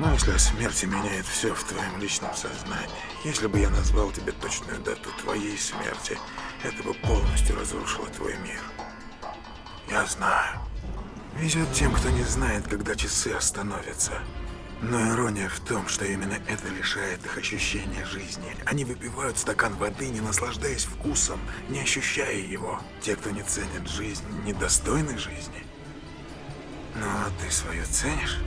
Мысль о смерти меняет все в твоем личном сознании. Если бы я назвал тебе точную дату твоей смерти, это бы полностью разрушило твой мир. Я знаю. Везет тем, кто не знает, когда часы остановятся. Но ирония в том, что именно это лишает их ощущения жизни. Они выпивают стакан воды, не наслаждаясь вкусом, не ощущая его. Те, кто не ценит жизнь, недостойны жизни. Ну а ты свою ценишь?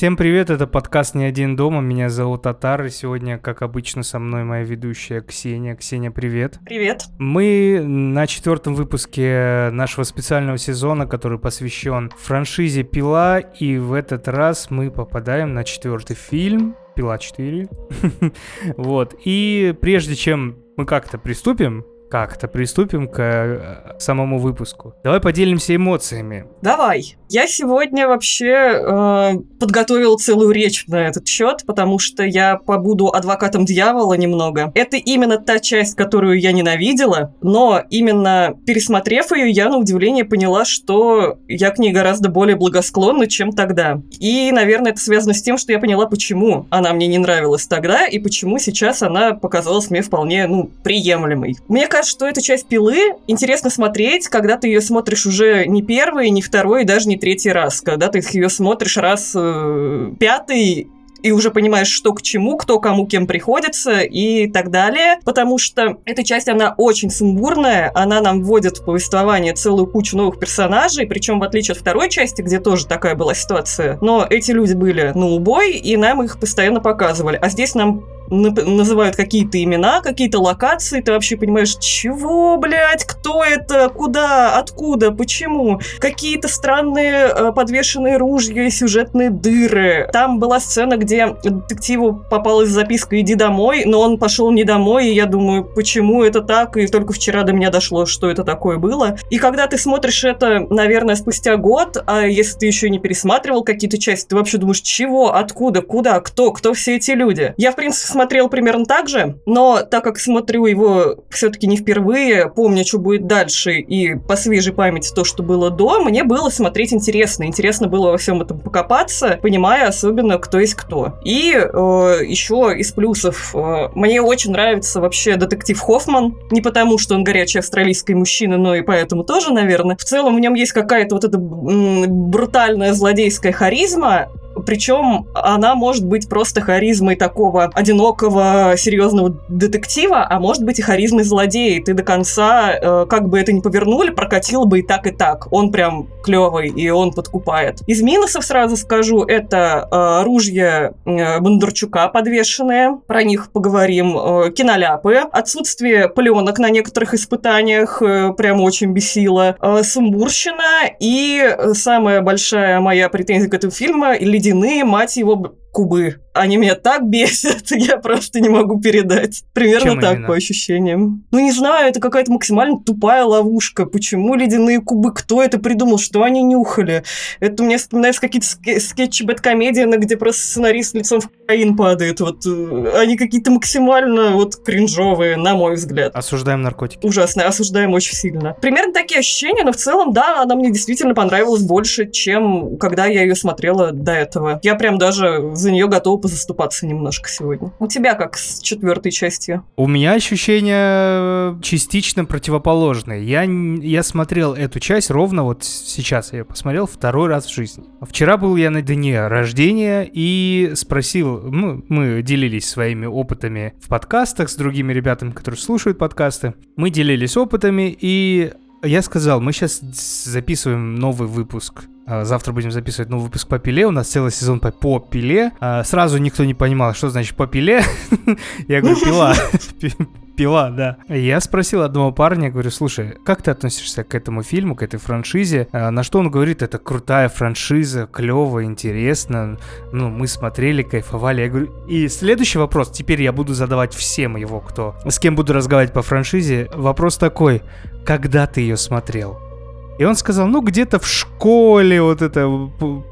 Всем привет, это подкаст «Не один дома», меня зовут Атар, и сегодня, как обычно, со мной моя ведущая Ксения. Ксения, привет. Привет. Мы на четвертом выпуске нашего специального сезона, который посвящен франшизе «Пила», и в этот раз мы попадаем на четвертый фильм, «Пила 4». Вот, и прежде чем мы как-то приступим, как-то приступим к э, самому выпуску. Давай поделимся эмоциями. Давай. Я сегодня вообще э, подготовила целую речь на этот счет, потому что я побуду адвокатом дьявола немного. Это именно та часть, которую я ненавидела, но именно пересмотрев ее, я на удивление поняла, что я к ней гораздо более благосклонна, чем тогда. И, наверное, это связано с тем, что я поняла, почему она мне не нравилась тогда и почему сейчас она показалась мне вполне, ну, приемлемой. Мне кажется, что эта часть пилы интересно смотреть, когда ты ее смотришь уже не первый, не второй, и даже не третий раз. Когда ты ее смотришь раз э, пятый и уже понимаешь, что к чему, кто кому кем приходится и так далее. Потому что эта часть, она очень сумбурная, она нам вводит в повествование целую кучу новых персонажей, причем в отличие от второй части, где тоже такая была ситуация, но эти люди были на убой, и нам их постоянно показывали. А здесь нам называют какие-то имена, какие-то локации, ты вообще понимаешь, чего, блядь, кто это, куда, откуда, почему, какие-то странные э, подвешенные ружья и сюжетные дыры. Там была сцена, где детективу попалась записка «иди домой», но он пошел не домой, и я думаю, почему это так, и только вчера до меня дошло, что это такое было. И когда ты смотришь это, наверное, спустя год, а если ты еще не пересматривал какие-то части, ты вообще думаешь, чего, откуда, куда, кто, кто все эти люди. Я, в принципе, смотрел примерно так же, но так как смотрю его все-таки не впервые, помню, что будет дальше, и по свежей памяти то, что было до, мне было смотреть интересно. Интересно было во всем этом покопаться, понимая особенно, кто есть кто. И э, еще из плюсов, э, мне очень нравится вообще детектив Хоффман, не потому, что он горячий австралийский мужчина, но и поэтому тоже, наверное. В целом в нем есть какая-то вот эта брутальная злодейская харизма, причем она может быть просто харизмой такого одинокого, серьезного детектива, а может быть и харизмой злодея. Ты до конца, э, как бы это ни повернули, прокатил бы и так, и так. Он прям клевый, и он подкупает. Из минусов сразу скажу, это э, ружья э, Бондарчука подвешенные, про них поговорим, э, киноляпы, отсутствие пленок на некоторых испытаниях э, прям очень бесило, сумбурщина и самая большая моя претензия к этому фильму — ледяные, мать его, кубы. Они меня так бесят, я просто не могу передать. Примерно Чем так, именно? по ощущениям. Ну, не знаю, это какая-то максимально тупая ловушка. Почему ледяные кубы? Кто это придумал? Что они нюхали? Это мне вспоминаются какие-то ски- скетчи бэткомедии, где просто сценарист лицом в кокаин падает. Вот э, они какие-то максимально вот кринжовые, на мой взгляд. Осуждаем наркотики. Ужасно, осуждаем очень сильно. Примерно такие ощущения, но в целом, да, она мне действительно понравилась больше, чем когда я ее смотрела до этого. Я прям даже за нее готова позаступаться немножко сегодня. У тебя как с четвертой частью? У меня ощущения э, частично противоположные. Я, я смотрел эту часть ровно вот сейчас. Я ее посмотрел второй раз в жизни. Вчера был я на дне рождения и спросил, ну, мы делились своими опытами в подкастах с другими ребятами, которые слушают подкасты. Мы делились опытами, и я сказал, мы сейчас записываем новый выпуск. А, Завтра будем записывать новый выпуск по пиле. У нас целый сезон по, по пиле. А, Сразу никто не понимал, что значит по пиле. Я говорю, пила. Пи- Пила, да. Я спросил одного парня, говорю, слушай, как ты относишься к этому фильму, к этой франшизе? А, На что он говорит, это крутая франшиза, клево, интересно. Ну, мы смотрели, кайфовали. Я говорю, и следующий вопрос, теперь я буду задавать всем его, кто... С кем буду разговаривать по франшизе. Вопрос такой, когда ты ее смотрел? И он сказал, ну, где-то в школе, вот это,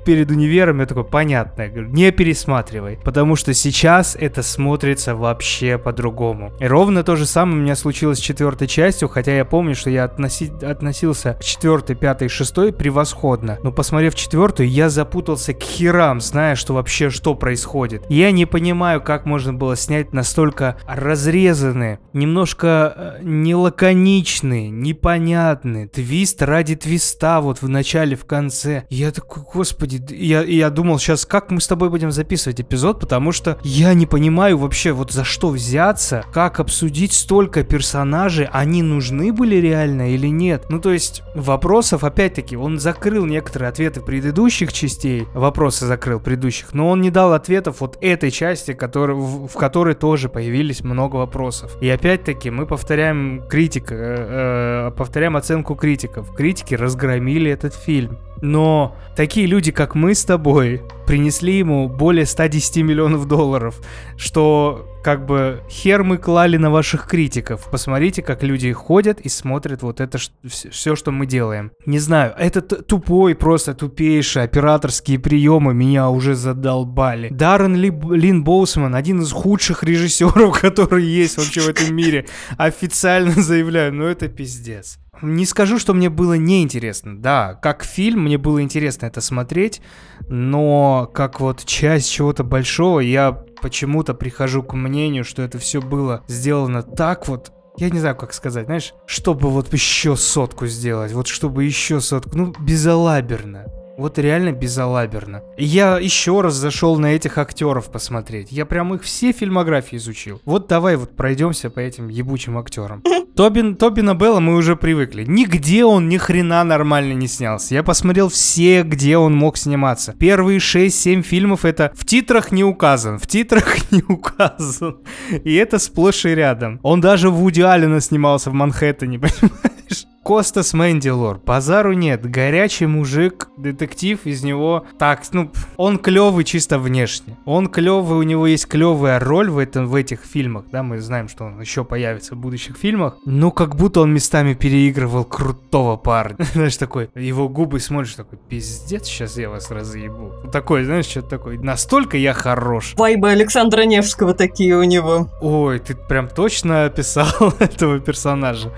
перед универом. Я такой, понятно. Я говорю, не пересматривай. Потому что сейчас это смотрится вообще по-другому. И ровно то же самое у меня случилось с четвертой частью, хотя я помню, что я относи- относился к четвертой, пятой, шестой превосходно. Но посмотрев четвертую, я запутался к херам, зная, что вообще что происходит. Я не понимаю, как можно было снять настолько разрезанные, немножко э, нелаконичные, непонятные, твист ради твиста вот в начале, в конце. Я такой, господи, я, я думал сейчас, как мы с тобой будем записывать эпизод, потому что я не понимаю вообще вот за что взяться, как обсудить столько персонажей, они нужны были реально или нет. Ну то есть вопросов, опять-таки, он закрыл некоторые ответы предыдущих частей, вопросы закрыл предыдущих, но он не дал ответов вот этой части, который, в, в которой тоже появились много вопросов. И опять-таки мы повторяем критика, э, э, повторяем оценку критиков. Критики разгромили этот фильм. Но такие люди, как мы с тобой, принесли ему более 110 миллионов долларов, что как бы хер мы клали на ваших критиков. Посмотрите, как люди ходят и смотрят вот это все, что мы делаем. Не знаю, это тупой, просто тупейший операторские приемы меня уже задолбали. Даррен Ли, Лин Боусман, один из худших режиссеров, которые есть вообще в этом мире, официально заявляю, ну это пиздец. Не скажу, что мне было неинтересно. Да, как фильм мне было интересно это смотреть, но как вот часть чего-то большого я почему-то прихожу к мнению, что это все было сделано так вот, я не знаю, как сказать, знаешь, чтобы вот еще сотку сделать, вот чтобы еще сотку, ну, безалаберно. Вот реально безалаберно. Я еще раз зашел на этих актеров посмотреть. Я прям их все фильмографии изучил. Вот давай вот пройдемся по этим ебучим актерам. Тобин, Тобина Белла мы уже привыкли. Нигде он ни хрена нормально не снялся. Я посмотрел все, где он мог сниматься. Первые 6-7 фильмов это в титрах не указан. В титрах не указан. И это сплошь и рядом. Он даже в Вуди Аллена снимался в Манхэттене, понимаешь? Костас Мэндилор, базару нет, горячий мужик, детектив из него, так, ну, он клевый чисто внешне, он клевый, у него есть клевая роль в, этом, в этих фильмах, да, мы знаем, что он еще появится в будущих фильмах, но как будто он местами переигрывал крутого парня, знаешь, такой, его губы смотришь, такой, пиздец, сейчас я вас разъебу, такой, знаешь, что-то такое, настолько я хорош. Вайбы Александра Невского такие у него. Ой, ты прям точно описал этого персонажа.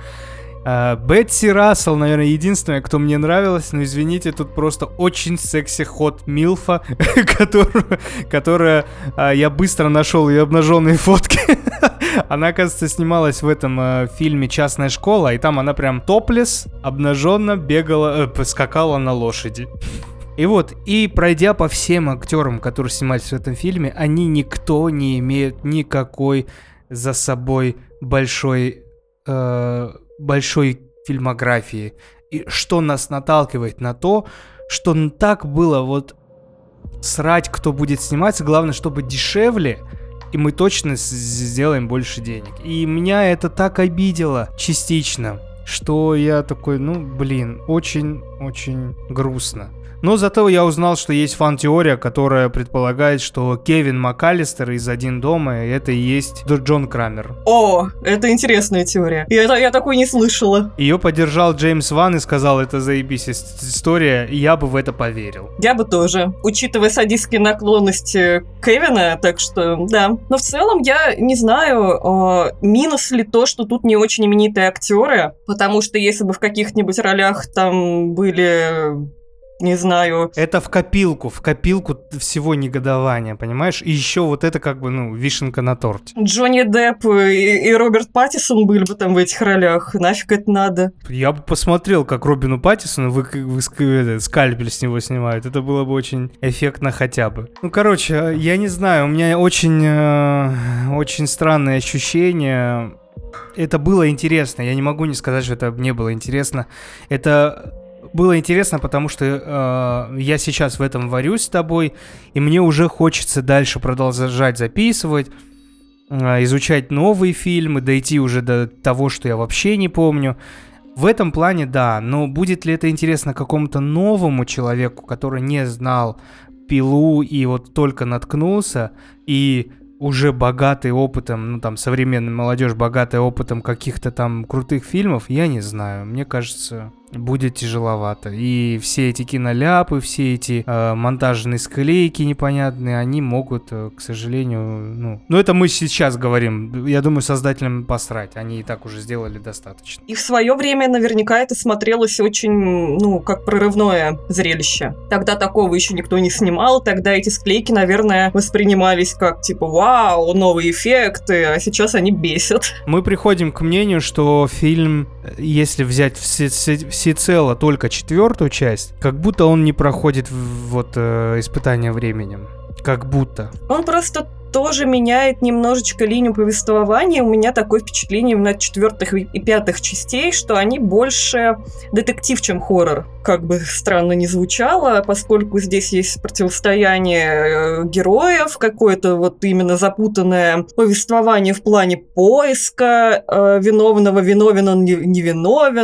А, Бетси Рассел, наверное, единственная, кто мне нравилась, но извините, тут просто очень секси ход Милфа, которую, которая а, я быстро нашел ее обнаженные фотки. Она, оказывается, снималась в этом э, фильме «Частная школа», и там она прям топлес, обнаженно бегала, э, скакала на лошади. И вот, и пройдя по всем актерам, которые снимались в этом фильме, они никто не имеют никакой за собой большой, э, большой фильмографии. И что нас наталкивает на то, что так было вот срать, кто будет сниматься, главное, чтобы дешевле, и мы точно сделаем больше денег. И меня это так обидело частично, что я такой, ну, блин, очень-очень грустно. Но зато я узнал, что есть фан-теория, которая предполагает, что Кевин МакАлистер из «Один дома» — это и есть Джон Крамер. О, это интересная теория. Я, я такой не слышала. Ее поддержал Джеймс Ван и сказал, это заебись ис- история, и я бы в это поверил. Я бы тоже, учитывая садистские наклонности Кевина, так что да. Но в целом я не знаю, э, минус ли то, что тут не очень именитые актеры, потому что если бы в каких-нибудь ролях там были, не знаю, Это в копилку, в копилку всего негодования, понимаешь? И еще вот это как бы, ну, вишенка на торте. Джонни Депп и, и Роберт Паттисон были бы там в этих ролях, нафиг это надо. Я бы посмотрел, как Робину Паттисону вы, вы этот, скальпель с него снимают. Это было бы очень эффектно хотя бы. Ну, короче, я не знаю, у меня очень, э, очень странное ощущение. Это было интересно. Я не могу не сказать, что это не было интересно. Это было интересно, потому что э, я сейчас в этом варюсь с тобой, и мне уже хочется дальше продолжать записывать, э, изучать новые фильмы, дойти уже до того, что я вообще не помню. В этом плане да, но будет ли это интересно какому-то новому человеку, который не знал пилу и вот только наткнулся, и уже богатый опытом, ну там современная молодежь богатая опытом каких-то там крутых фильмов, я не знаю. Мне кажется, будет тяжеловато. И все эти киноляпы, все эти э, монтажные склейки непонятные, они могут, э, к сожалению, ну... Ну, это мы сейчас говорим. Я думаю, создателям посрать. Они и так уже сделали достаточно. И в свое время наверняка это смотрелось очень, ну, как прорывное зрелище. Тогда такого еще никто не снимал, тогда эти склейки, наверное, воспринимались как типа «Вау, новые эффекты», а сейчас они бесят. Мы приходим к мнению, что фильм, э, если взять все- все- всецело только четвертую часть, как будто он не проходит вот э, испытание временем. Как будто. Он просто тоже меняет немножечко линию повествования. У меня такое впечатление от четвертых и пятых частей, что они больше детектив, чем хоррор. Как бы странно не звучало, поскольку здесь есть противостояние э, героев, какое-то вот именно запутанное повествование в плане поиска э, виновного, виновен он, не, не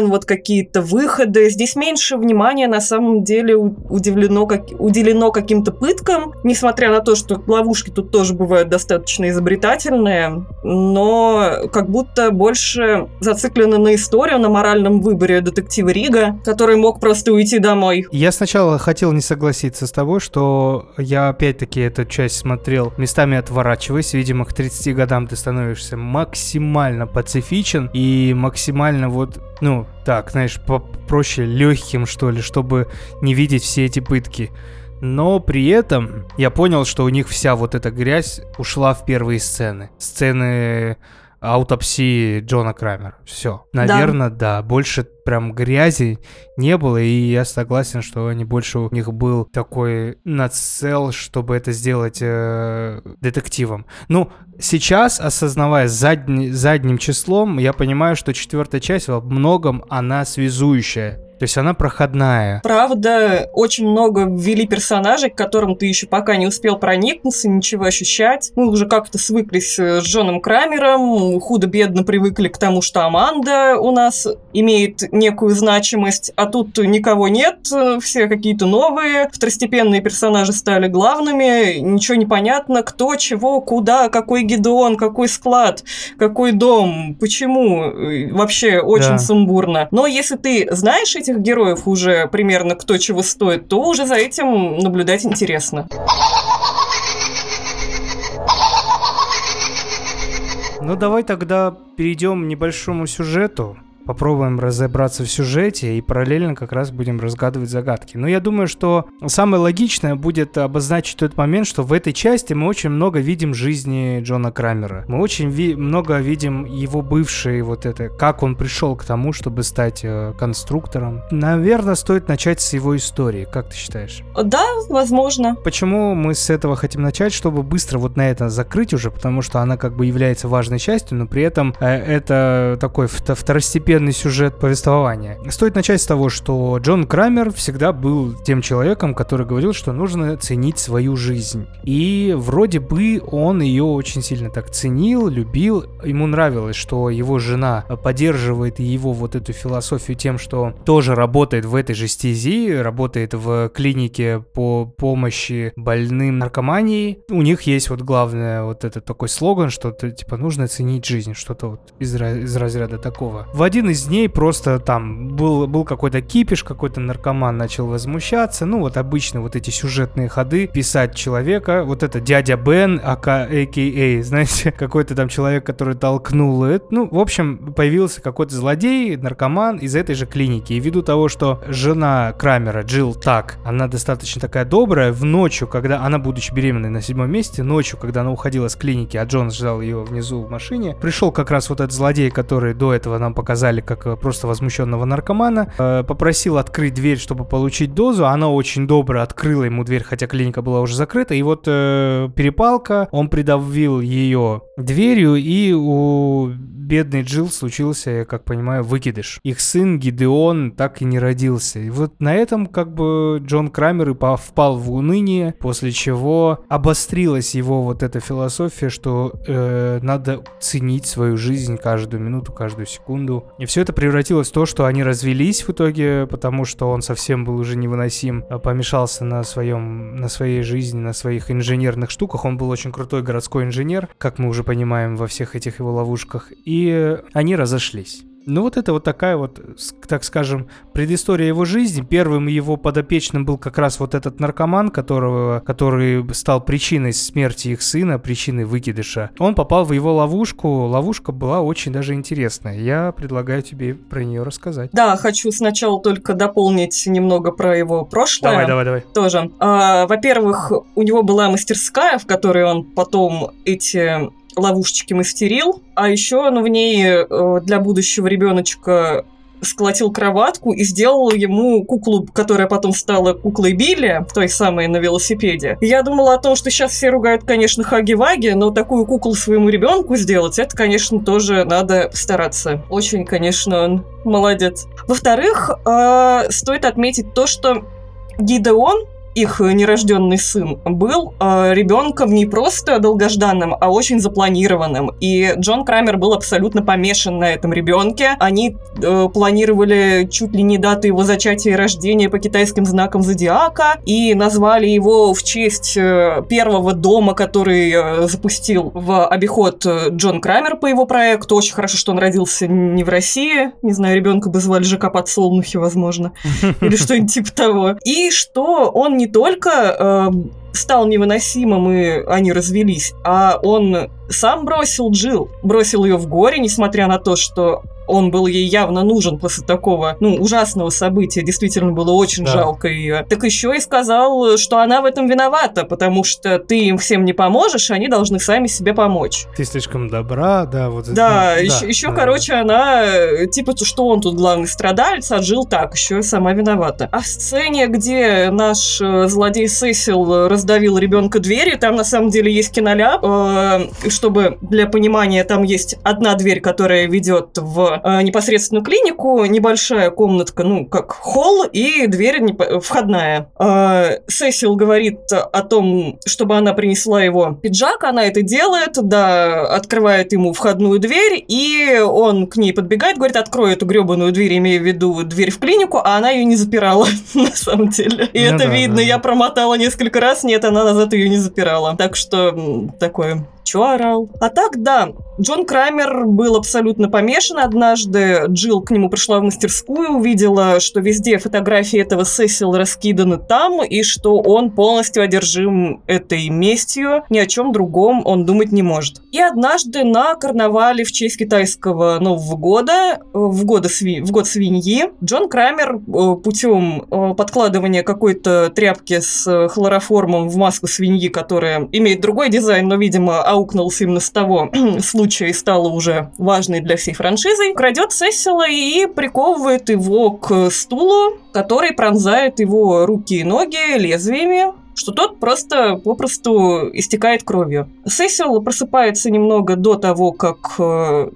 вот какие-то выходы. Здесь меньше внимания на самом деле удивлено, как, уделено каким-то пыткам, несмотря на то, что ловушки тут тоже бывают достаточно изобретательные, но как будто больше зациклены на историю, на моральном выборе детектива Рига, который мог просто уйти домой. Я сначала хотел не согласиться с тобой, что я опять-таки эту часть смотрел местами отворачиваясь. Видимо, к 30 годам ты становишься максимально пацифичен и максимально вот, ну, так, знаешь, проще легким, что ли, чтобы не видеть все эти пытки. Но при этом я понял, что у них вся вот эта грязь ушла в первые сцены. Сцены аутопсии Джона Крамера. Все. Наверное, да. Больше прям грязи не было, и я согласен, что они больше у них был такой нацел, чтобы это сделать э, детективом. Ну, сейчас, осознавая задни- задним числом, я понимаю, что четвертая часть во многом она связующая. То есть она проходная. Правда, очень много ввели персонажей, к которым ты еще пока не успел проникнуться, ничего ощущать. Мы уже как-то свыклись э, с Джоном Крамером, худо-бедно привыкли к тому, что Аманда у нас имеет некую значимость, а тут никого нет, э, все какие-то новые, второстепенные персонажи стали главными, ничего не понятно, кто, чего, куда, какой Гедеон, какой склад, какой дом, почему, э, вообще очень Да. сумбурно. Но если ты знаешь этих героев уже примерно кто чего стоит, то уже за этим наблюдать интересно. Ну давай тогда перейдем к небольшому сюжету. Попробуем разобраться в сюжете и параллельно как раз будем разгадывать загадки. Но я думаю, что самое логичное будет обозначить тот момент, что в этой части мы очень много видим жизни Джона Крамера. Мы очень ви- много видим его бывшие вот это, как он пришел к тому, чтобы стать э, конструктором. Наверное, стоит начать с его истории. Как ты считаешь? Да, возможно. Почему мы с этого хотим начать, чтобы быстро вот на это закрыть уже, потому что она как бы является важной частью, но при этом э, это такой вто- второстепенный сюжет повествования. Стоит начать с того, что Джон Крамер всегда был тем человеком, который говорил, что нужно ценить свою жизнь. И вроде бы он ее очень сильно так ценил, любил, ему нравилось, что его жена поддерживает его вот эту философию тем, что тоже работает в этой же стези, работает в клинике по помощи больным наркоманией. У них есть вот главное вот этот такой слоган, что то типа нужно ценить жизнь, что-то вот из, из разряда такого. В один из дней просто там был, был какой-то кипиш, какой-то наркоман начал возмущаться, ну вот обычно вот эти сюжетные ходы, писать человека, вот это дядя Бен, ака, а.к.а., знаете, какой-то там человек, который толкнул, это, ну, в общем, появился какой-то злодей, наркоман из этой же клиники, и ввиду того, что жена Крамера, Джилл Так, она достаточно такая добрая, в ночью, когда она, будучи беременной на седьмом месте, ночью, когда она уходила с клиники, а Джон ждал ее внизу в машине, пришел как раз вот этот злодей, который до этого нам показали как э, просто возмущенного наркомана, э, попросил открыть дверь, чтобы получить дозу, она очень добро открыла ему дверь, хотя клиника была уже закрыта, и вот э, перепалка, он придавил ее дверью, и у бедной Джилл случился, я как понимаю, выкидыш. Их сын Гидеон так и не родился. И вот на этом как бы Джон Крамер и впал в уныние, после чего обострилась его вот эта философия, что э, надо ценить свою жизнь каждую минуту, каждую секунду. И все это превратилось в то, что они развелись в итоге, потому что он совсем был уже невыносим, а помешался на своем, на своей жизни, на своих инженерных штуках. Он был очень крутой городской инженер, как мы уже понимаем во всех этих его ловушках. И они разошлись. Ну вот это вот такая вот, так скажем, предыстория его жизни. Первым его подопечным был как раз вот этот наркоман, которого, который стал причиной смерти их сына, причиной выкидыша. Он попал в его ловушку. Ловушка была очень даже интересная. Я предлагаю тебе про нее рассказать. Да, хочу сначала только дополнить немного про его прошлое. Давай, давай, давай. тоже. А, во-первых, у него была мастерская, в которой он потом эти ловушечки мастерил, а еще он в ней э, для будущего ребеночка сколотил кроватку и сделал ему куклу, которая потом стала куклой Билли, той самой на велосипеде. Я думала о том, что сейчас все ругают, конечно, Хаги-Ваги, но такую куклу своему ребенку сделать, это, конечно, тоже надо стараться. Очень, конечно, он молодец. Во-вторых, э, стоит отметить то, что Гидеон, их нерожденный сын, был э, ребенком не просто долгожданным, а очень запланированным. И Джон Крамер был абсолютно помешан на этом ребенке. Они э, планировали чуть ли не даты его зачатия и рождения по китайским знакам зодиака и назвали его в честь э, первого дома, который э, запустил в обиход э, Джон Крамер по его проекту. Очень хорошо, что он родился не в России. Не знаю, ребенка бы звали ЖК Подсолнухи, возможно или что-нибудь типа того. И что он не только э, стал невыносимым, и они развелись, а он сам бросил Джил, бросил ее в горе, несмотря на то, что он был ей явно нужен после такого, ну, ужасного события. Действительно было очень Да. жалко ее. Так еще и сказал, что она в этом виновата, потому что ты им всем не поможешь, они должны сами себе помочь. Ты слишком добра, да, вот. Да, ну, еще, еще да, короче, она, э, типа, то, что он тут главный страдалец, а Джилл так, еще и сама виновата. А в сцене, где наш э, злодей Сесил раздавил ребенка двери, там на самом деле есть киноляп, э, чтобы для понимания, там есть одна дверь, которая ведет в э, непосредственную клинику, небольшая комнатка, ну, как холл, и дверь непо- входная. Э, Сесил говорит о том, чтобы она принесла его пиджак, она это делает, да, открывает ему входную дверь, и он к ней подбегает, говорит, открой эту гребаную дверь, имея в виду дверь в клинику, а она ее не запирала, на самом деле. И Ну это да, видно, да, я промотала несколько раз, нет, она назад ее не запирала. Так что такое Чё орал? А так, да, Джон Крамер был абсолютно помешан. Однажды Джилл к нему пришла в мастерскую, увидела, что везде фотографии этого Сесил раскиданы там, и что он полностью одержим этой местью, ни о чем другом он думать не может. И однажды на карнавале в честь китайского Нового года, в, года сви- в год свиньи, Джон Крамер э, путем э, подкладывания какой-то тряпки с э, хлороформом в маску свиньи, которая имеет другой дизайн, но, видимо, аукнулся именно с того случая и стала уже важной для всей франшизы, крадет Сесила и приковывает его к стулу, который пронзает его руки и ноги лезвиями, что тот просто попросту истекает кровью. Сесил просыпается немного до того, как э,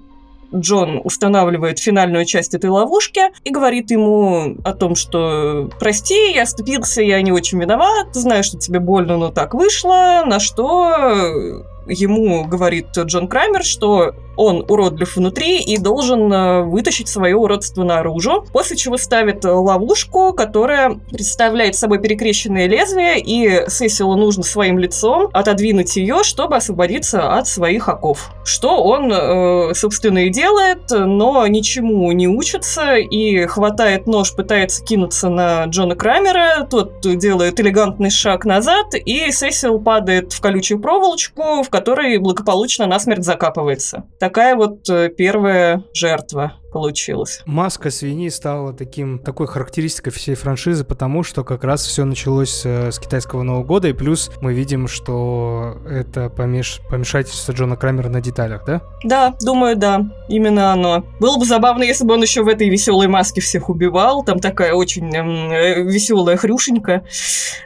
Джон устанавливает финальную часть этой ловушки и говорит ему о том, что «Прости, я оступился, я не очень виноват, знаю, что тебе больно, но так вышло», на что ему говорит Джон Крамер, что он уродлив внутри и должен э, вытащить свое уродство наружу, после чего ставит э, ловушку, которая представляет собой перекрещенное лезвие, и Сесилу нужно своим лицом отодвинуть ее, чтобы освободиться от своих оков. Что он, э, собственно, и делает, но ничему не учится и хватает нож, пытается кинуться на Джона Крамера, тот делает элегантный шаг назад, и Сесил падает в колючую проволочку, в которой благополучно насмерть закапывается. Такая вот э, первая жертва получилась. Маска свиньи стала таким, такой характеристикой всей франшизы, потому что как раз все началось э, с китайского Нового года, и плюс мы видим, что это помеш... помешательство Джона Крамера на деталях, да? Да, думаю, да, именно оно. Было бы забавно, если бы он еще в этой веселой маске всех убивал. Там такая очень веселая хрюшенька.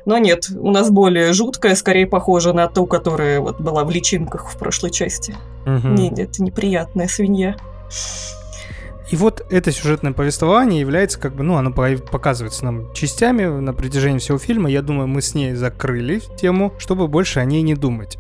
Но нет, у нас более жуткая, скорее похожа на ту, которая вот была в личинках в прошлой части. Мгм. Нет, это неприятная свинья. И вот это сюжетное повествование является как бы, ну, оно по- показывается нам частями на протяжении всего фильма. Я думаю, мы с ней закрыли тему, чтобы больше о ней не думать.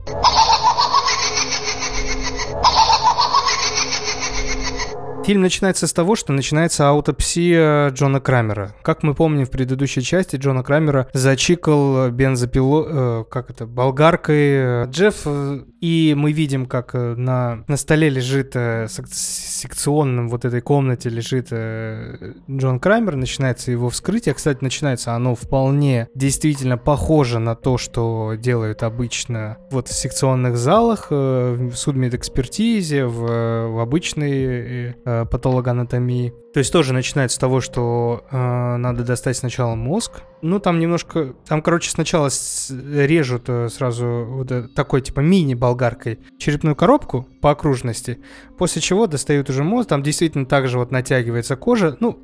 Фильм начинается с того, что начинается аутопсия Джона Крамера. Как мы помним в предыдущей части, Джона Крамера зачикал бензопило... э, как это, болгаркой э, Джефф, э, и мы видим, как э, на, на столе лежит, э, сек- секционном вот этой комнате лежит э, Джон Крамер, начинается его вскрытие. Кстати, начинается оно вполне действительно похоже на то, что делают обычно вот в секционных залах, э, в судмедэкспертизе, в, в обычной э, патологоанатомии. То есть тоже начинается с того, что э, надо достать сначала мозг. Ну, там немножко... Там, короче, сначала с- режут э, сразу вот э, такой, типа, мини-болгаркой черепную коробку по окружности, после чего достают уже мозг. Там действительно также вот натягивается кожа. Ну,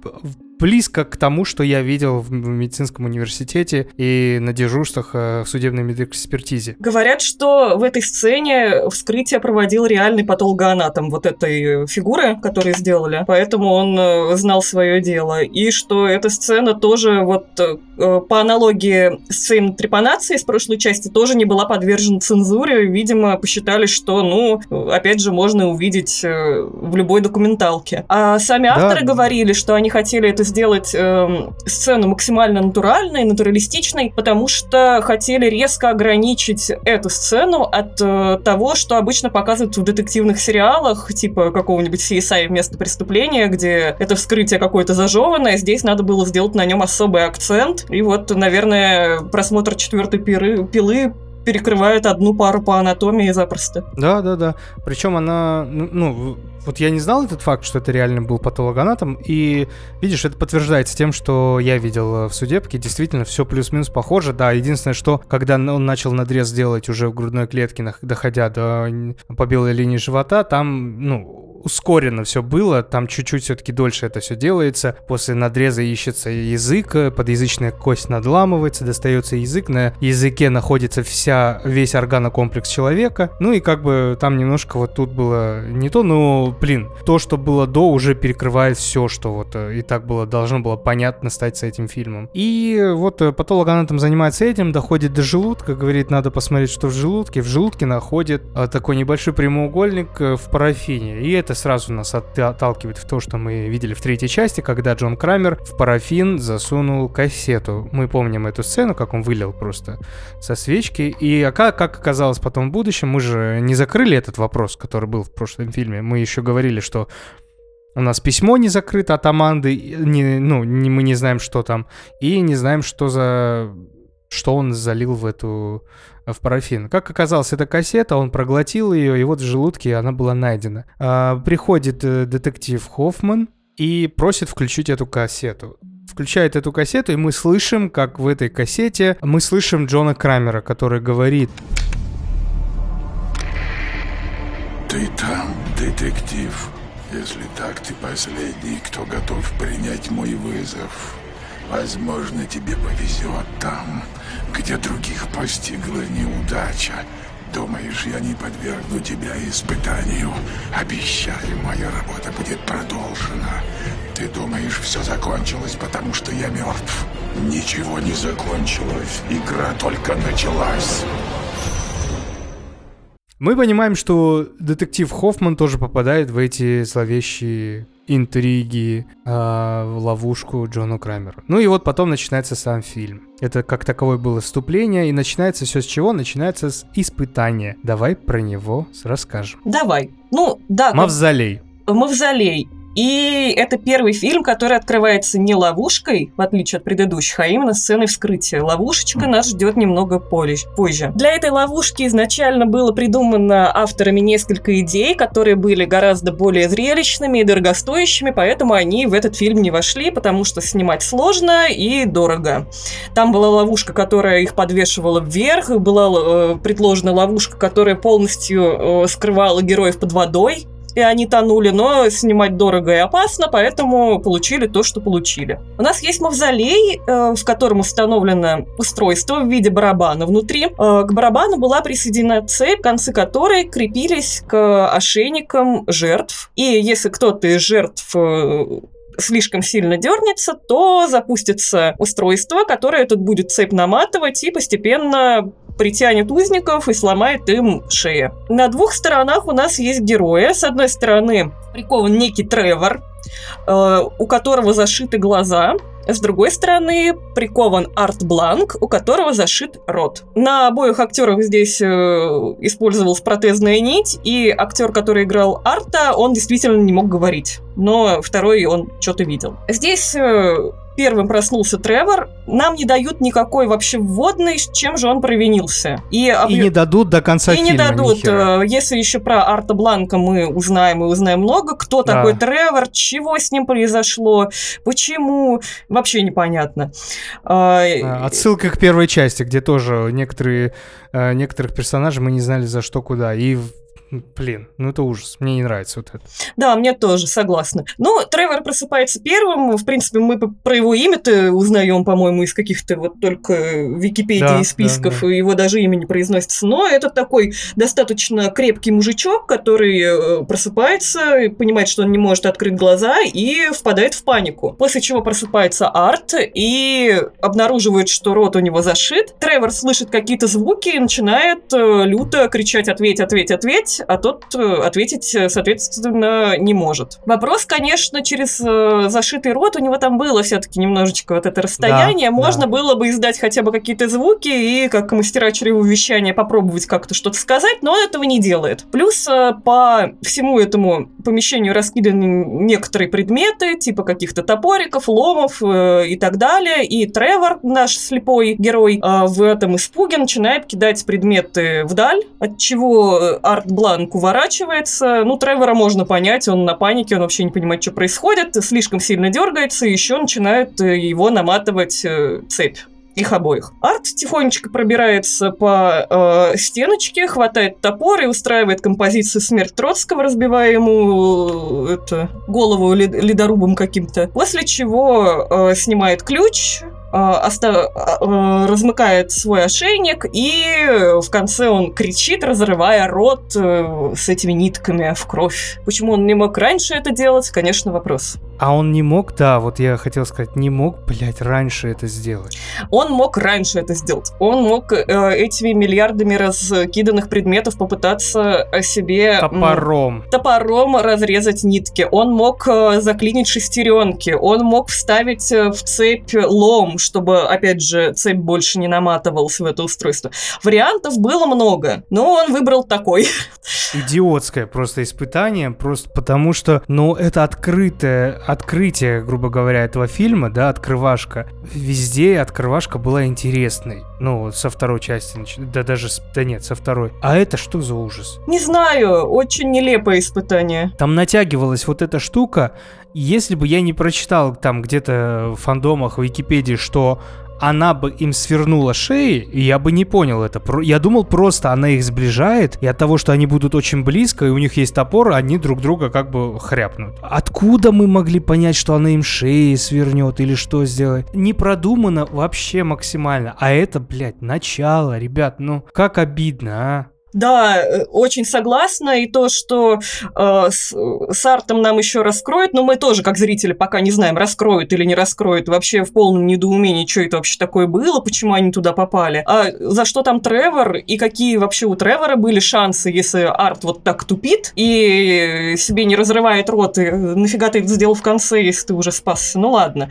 близко к тому, что я видел в медицинском университете и на дежурствах э, в судебной медэкспертизе. Говорят, что в этой сцене вскрытие проводил реальный патологоанатом вот этой фигуры, которую сделали, поэтому он э, знал свое дело. И что эта сцена тоже вот э, по аналогии с сценой трепанации из прошлой части тоже не была подвержена цензуре. Видимо, посчитали, что, ну, опять же, можно увидеть э, в любой документалке. А сами Да. авторы говорили, что они хотели это сделать эм, сцену максимально натуральной, натуралистичной, потому что хотели резко ограничить эту сцену от э, того, что обычно показывают в детективных сериалах, типа какого-нибудь CSI место преступления, где это вскрытие какое-то зажеванное, здесь надо было сделать на нем особый акцент. И вот, наверное, просмотр четвертой пиры- пилы перекрывает одну пару по анатомии запросто. Да, да, да. Причем она, ну, ну, вот я не знал этот факт, что это реально был патологоанатом, и видишь, это подтверждается тем, что я видел э, в судебке, действительно, все плюс-минус похоже, да, единственное, что когда он начал надрез делать уже в грудной клетке, доходя до по белой линии живота, там, ну, ускоренно все было, там чуть-чуть все-таки дольше это все делается. После надреза ищется язык, э, подъязычная кость надламывается, достается язык, на языке находится вся, весь органокомплекс человека. Ну и как бы там немножко вот тут было не то, но, блин, то, что было до, уже перекрывает все, что вот э, и так было, должно было понятно стать с этим фильмом. И вот э, патологоанатом занимается этим, доходит до желудка, говорит, надо посмотреть, что в желудке. В желудке находит такой небольшой прямоугольник в парафине. И это сразу нас от- отталкивает в то, что мы видели в третьей части, когда Джон Крамер в парафин засунул кассету. Мы помним эту сцену, как он вылил просто со свечки. И а как, как оказалось потом в будущем, мы же не закрыли этот вопрос, который был в прошлом фильме. Мы еще говорили, что у нас письмо не закрыто от Аманды, не, ну, не, мы не знаем, что там, и не знаем, что за... что он залил в эту... в парафин. Как оказалось, это кассета, он проглотил ее, и вот в желудке она была найдена. А, приходит э, детектив Хоффман и просит включить эту кассету. Включает эту кассету, и мы слышим, как в этой кассете мы слышим Джона Крамера, который говорит Ты там, детектив. Если так, ты последний, кто готов принять мой вызов. Возможно, тебе повезет там, где других постигла неудача. Думаешь, я не подвергну тебя испытанию? Обещаю, моя работа будет продолжена. Ты думаешь, все закончилось, потому что я мертв? Ничего не закончилось. Игра только началась. Мы понимаем, что детектив Хоффман тоже попадает в эти зловещие интриги, в ловушку Джону Крамеру. Ну и вот потом начинается сам фильм. Это как таковое было вступление, и начинается все с чего? Начинается с испытания. Давай про него расскажем. Давай. Ну, да, Мавзолей. Мавзолей. И это первый фильм, который открывается не ловушкой, в отличие от предыдущих, а именно сценой вскрытия. Ловушечка нас ждет немного позже. Для этой ловушки изначально было придумано авторами несколько идей, которые были гораздо более зрелищными и дорогостоящими, поэтому они в этот фильм не вошли, потому что снимать сложно и дорого. Там была ловушка, которая их подвешивала вверх, была э, предложена ловушка, которая полностью э, скрывала героев под водой, и они тонули, но снимать дорого и опасно, поэтому получили то, что получили. У нас есть мавзолей, э, в котором установлено устройство в виде барабана внутри. Э, К барабану была присоединена цепь, концы которой крепились к ошейникам жертв. И если кто-то из жертв э, слишком сильно дернется, то запустится устройство, которое тут будет цепь наматывать и постепенно притянет узников и сломает им шеи. На двух сторонах у нас есть герои. С одной стороны прикован некий Тревор, э, у которого зашиты глаза, с другой стороны, прикован Арт Бланк, у которого зашит рот. На обоих актерах здесь э, использовалась протезная нить, и актер, который играл Арта, он действительно не мог говорить. Но второй он что-то видел. Здесь э, первым проснулся Тревор, нам не дают никакой вообще вводной, с чем же он провинился. И, И не дадут до конца и фильма. не дадут. ни хера. э, Если еще про Арта Бланка мы узнаем и узнаем много, кто Да. такой Тревор, чего с ним произошло, почему, вообще непонятно. А, Отсылка к первой части, где тоже некоторые, э, некоторых персонажей мы не знали за что куда. И, блин, ну это ужас. Мне не нравится вот это. Да, мне тоже, согласна. Но Тревор просыпается первым. В принципе, мы про его имя-то узнаем, по-моему, из каких-то вот только Википедии Да, и списков, да, и его даже имя не произносится. Но это такой достаточно крепкий мужичок, который э, просыпается, понимает, что он не может открыть глаза и впадает в панику. После чего просыпается Арт и обнаруживает, что рот у него зашит. Тревор слышит какие-то звуки и начинает э, люто кричать «Ответь, ответь, ответь!», а тот э, ответить, э, соответственно, не может. Вопрос, конечно, через э, зашитый рот у него там было все-таки немножечко вот это расстояние. Да, Можно да. было бы издать хотя бы какие-то звуки и, как мастера чревовещания, попробовать как-то что-то сказать, но он этого не делает. Плюс по всему этому помещению раскиданы некоторые предметы, типа каких-то топориков, ломов э, и так далее. И Тревор, наш слепой герой, э, в этом испуге начинает кидать предметы вдаль, от чего Арт Бланк уворачивается. Ну, Тревора можно понять, он на панике, он вообще не понимает, что происходит, слишком сильно дергается, и еще начинает э, его наматывать э, цепь. Их обоих. Арт тихонечко пробирается по э, стеночке, хватает топор и устраивает композицию «Смерть Троцкого», разбивая ему э, это, голову лед- ледорубом каким-то. После чего э, снимает ключ, размыкает свой ошейник, и в конце он кричит, разрывая рот э, с этими нитками в кровь. Почему он не мог раньше это делать, конечно, вопрос. А он не мог, да, вот я хотел сказать, не мог, блядь, раньше это сделать. Он мог раньше это сделать. Он мог э, этими миллиардами раскиданных предметов попытаться о себе... м, Топором. топором разрезать нитки. Он мог э, заклинить шестеренки. Он мог вставить э, в цепь лом, чтобы, опять же, цепь больше не наматывалась в это устройство. Вариантов было много, но он выбрал такой. Идиотское просто испытание, просто потому что, ну, это открытое, открытие, грубо говоря, этого фильма, да, открывашка. Везде открывашка была интересной. Ну, со второй части, да даже, да нет, со второй. А это что за ужас? Не знаю, очень нелепое испытание. Там натягивалась вот эта штука, если бы я не прочитал там где-то в фандомах, в Википедии, что она бы им свернула шеи, я бы не понял это. Я думал, просто она их сближает, и от того, что они будут очень близко, и у них есть топор, они друг друга как бы хряпнут. Откуда мы могли понять, что она им шеи свернет или что сделает? Не продумано вообще максимально. А это, блядь, начало, ребят, ну как обидно, а? Да, э, очень согласна. И то, что э, с, с артом нам еще раскроют, но мы тоже, как зрители, пока не знаем, раскроют или не раскроют. Вообще в полном недоумении, что это вообще такое было, почему они туда попали. А за что там Тревор и какие вообще у Тревора были шансы, если арт вот так тупит и себе не разрывает рот, и нафига ты это сделал в конце, если ты уже спасся? Ну ладно.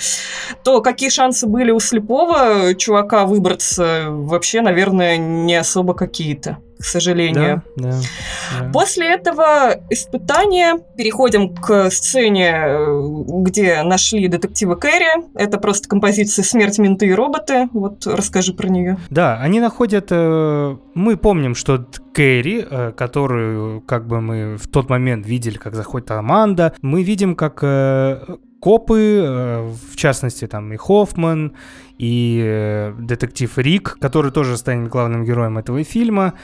То какие шансы были у слепого чувака выбраться, вообще, наверное, не особо какие-то к сожалению. Да, да, да. После этого испытания переходим к сцене, э, где нашли детектива Кэрри. Это просто композиция «Смерть, менты и роботы». Вот расскажи про нее. Да, они находят... э, мы помним, что Кэрри, э, которую как бы мы в тот момент видели, как заходит Аманда, мы видим, как копы, в частности там и Хоффман, и детектив Риг, который тоже станет главным героем этого фильма,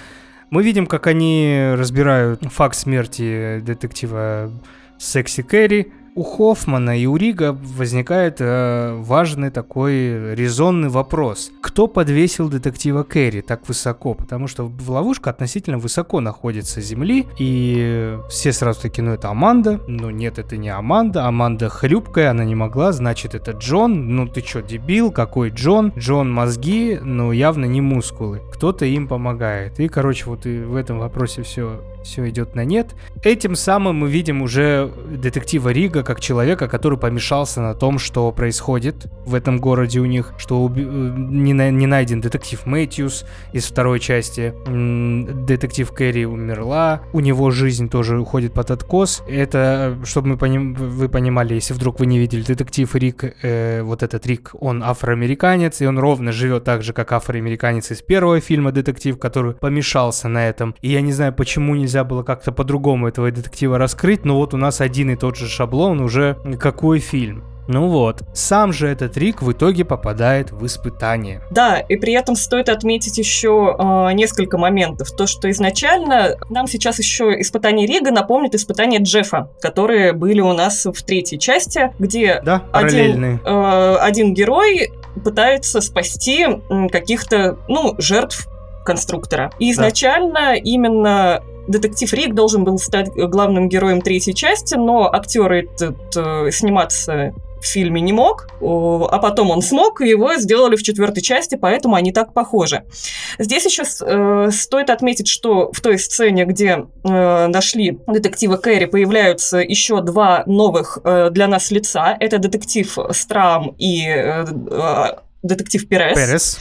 мы видим, как они разбирают факт смерти детектива Секси Кэрри, у Хоффмана и у Рига возникает э, важный такой резонный вопрос. Кто подвесил детектива Кэрри так высоко? Потому что в ловушка относительно высоко находится Земли, и все сразу такие, ну это Аманда. Ну нет, это не Аманда. Аманда хрупкая, она не могла, значит это Джон. Ну ты чё, дебил? Какой Джон? Джон мозги, но явно не мускулы. Кто-то им помогает. И, короче, вот и в этом вопросе все все идет на нет. Этим самым мы видим уже детектива Рига как человека, который помешался на том, что происходит в этом городе у них, что уби- э, не, на- не найден детектив Мэтьюс из второй части, детектив Кэрри умерла, у него жизнь тоже уходит под откос. Это, чтобы мы поним- вы понимали, если вдруг вы не видели, детектив Рик, э, вот этот Рик, он афроамериканец, и он ровно живет так же, как афроамериканец из первого фильма «Детектив», который помешался на этом. И я не знаю, почему нельзя было как-то по-другому этого детектива раскрыть, но вот у нас один и тот же шаблон уже какой фильм. Ну вот, сам же этот Рик в итоге попадает в испытание. Да, и при этом стоит отметить еще э, несколько моментов. То, что изначально нам сейчас еще испытание Рига напомнит испытания Джеффа, которые были у нас в третьей части, где Да, один, э, один герой пытается спасти каких-то, ну, жертв конструктора. И изначально именно детектив Рик должен был стать главным героем третьей части, но актер этот э, сниматься в фильме не мог, а потом он смог, и его сделали в четвертой части, поэтому они так похожи. Здесь еще э, стоит отметить, что в той сцене, где э, нашли детектива Кэрри, появляются еще два новых э, для нас лица. Это детектив Страм и э, э, детектив Перес. Перес.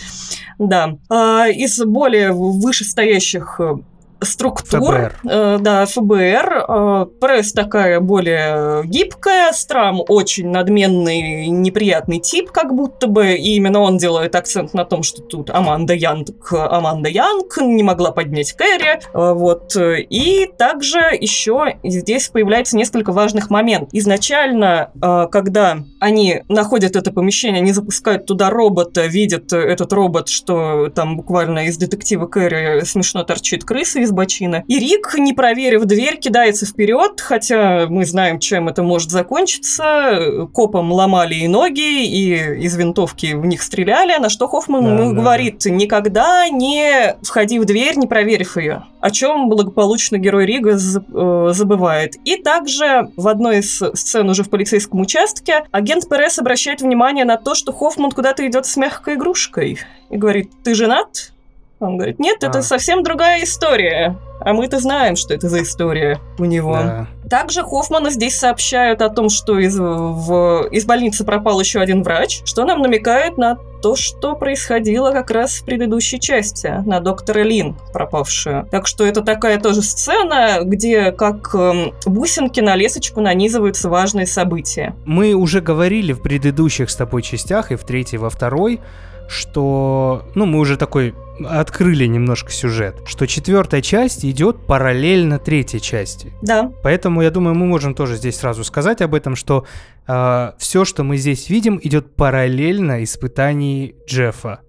Да. А, из более вышестоящих э, структур. ФБР. э, да, ФБР. э, пресс такая более гибкая, Страм очень надменный, неприятный тип, как будто бы, и именно он делает акцент на том, что тут Аманда Янг, Аманда Янг не могла поднять Кэрри, э, вот. И также еще здесь появляется несколько важных моментов. Изначально, э, когда они находят это помещение, они запускают туда робота, видят этот робот, что там буквально из детектива Кэрри смешно торчит крыса из бочины. И Рик, не проверив дверь, кидается вперед, хотя мы знаем, чем это может закончиться. Копам ломали и ноги, и из винтовки в них стреляли, на что Хоффман Да, ему да, говорит, никогда не входи в дверь, не проверив ее. О чем благополучно герой Рига э, забывает. И также в одной из сцен уже в полицейском участке агент Перес обращает внимание на то, что Хоффман куда-то идет с мягкой игрушкой. И говорит, ты женат? Он говорит, нет, это А. совсем другая история. А мы-то знаем, что это за история у него. Да. Также Хоффмана здесь сообщают о том, что из, в- из больницы пропал еще один врач, что нам намекает на то, что происходило как раз в предыдущей части, на доктора Лин, пропавшую. Так что это такая тоже сцена, где как эм, бусинки на лесочку нанизываются важные события. Мы уже говорили в предыдущих с тобой частях, и в третьей, и во второй, что, ну, мы уже такой открыли немножко сюжет, что четвертая часть идет параллельно третьей части. Да, Поэтому я думаю, мы можем тоже здесь сразу сказать об этом, что все, что мы здесь видим, идет параллельно испытаний Джеффа.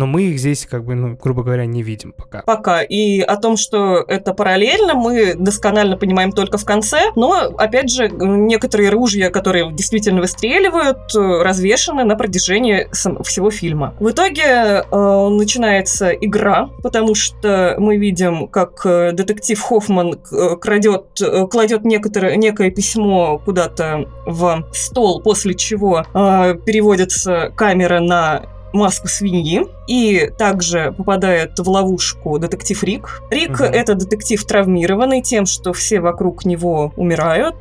Но мы их здесь, как бы, ну, грубо говоря, не видим пока. пока. И о том, что это параллельно, мы досконально понимаем только в конце. Но, опять же, некоторые ружья, которые действительно выстреливают, развешаны на протяжении всего фильма. В итоге э, начинается игра, потому что мы видим, как э, детектив Хоффман э, крадет, э, кладет некоторое, некое письмо куда-то в стол, после чего э, переводится камера на маску свиньи и также попадает в ловушку детектив Рик. Рик Мгм. это детектив травмированный тем, что все вокруг него умирают.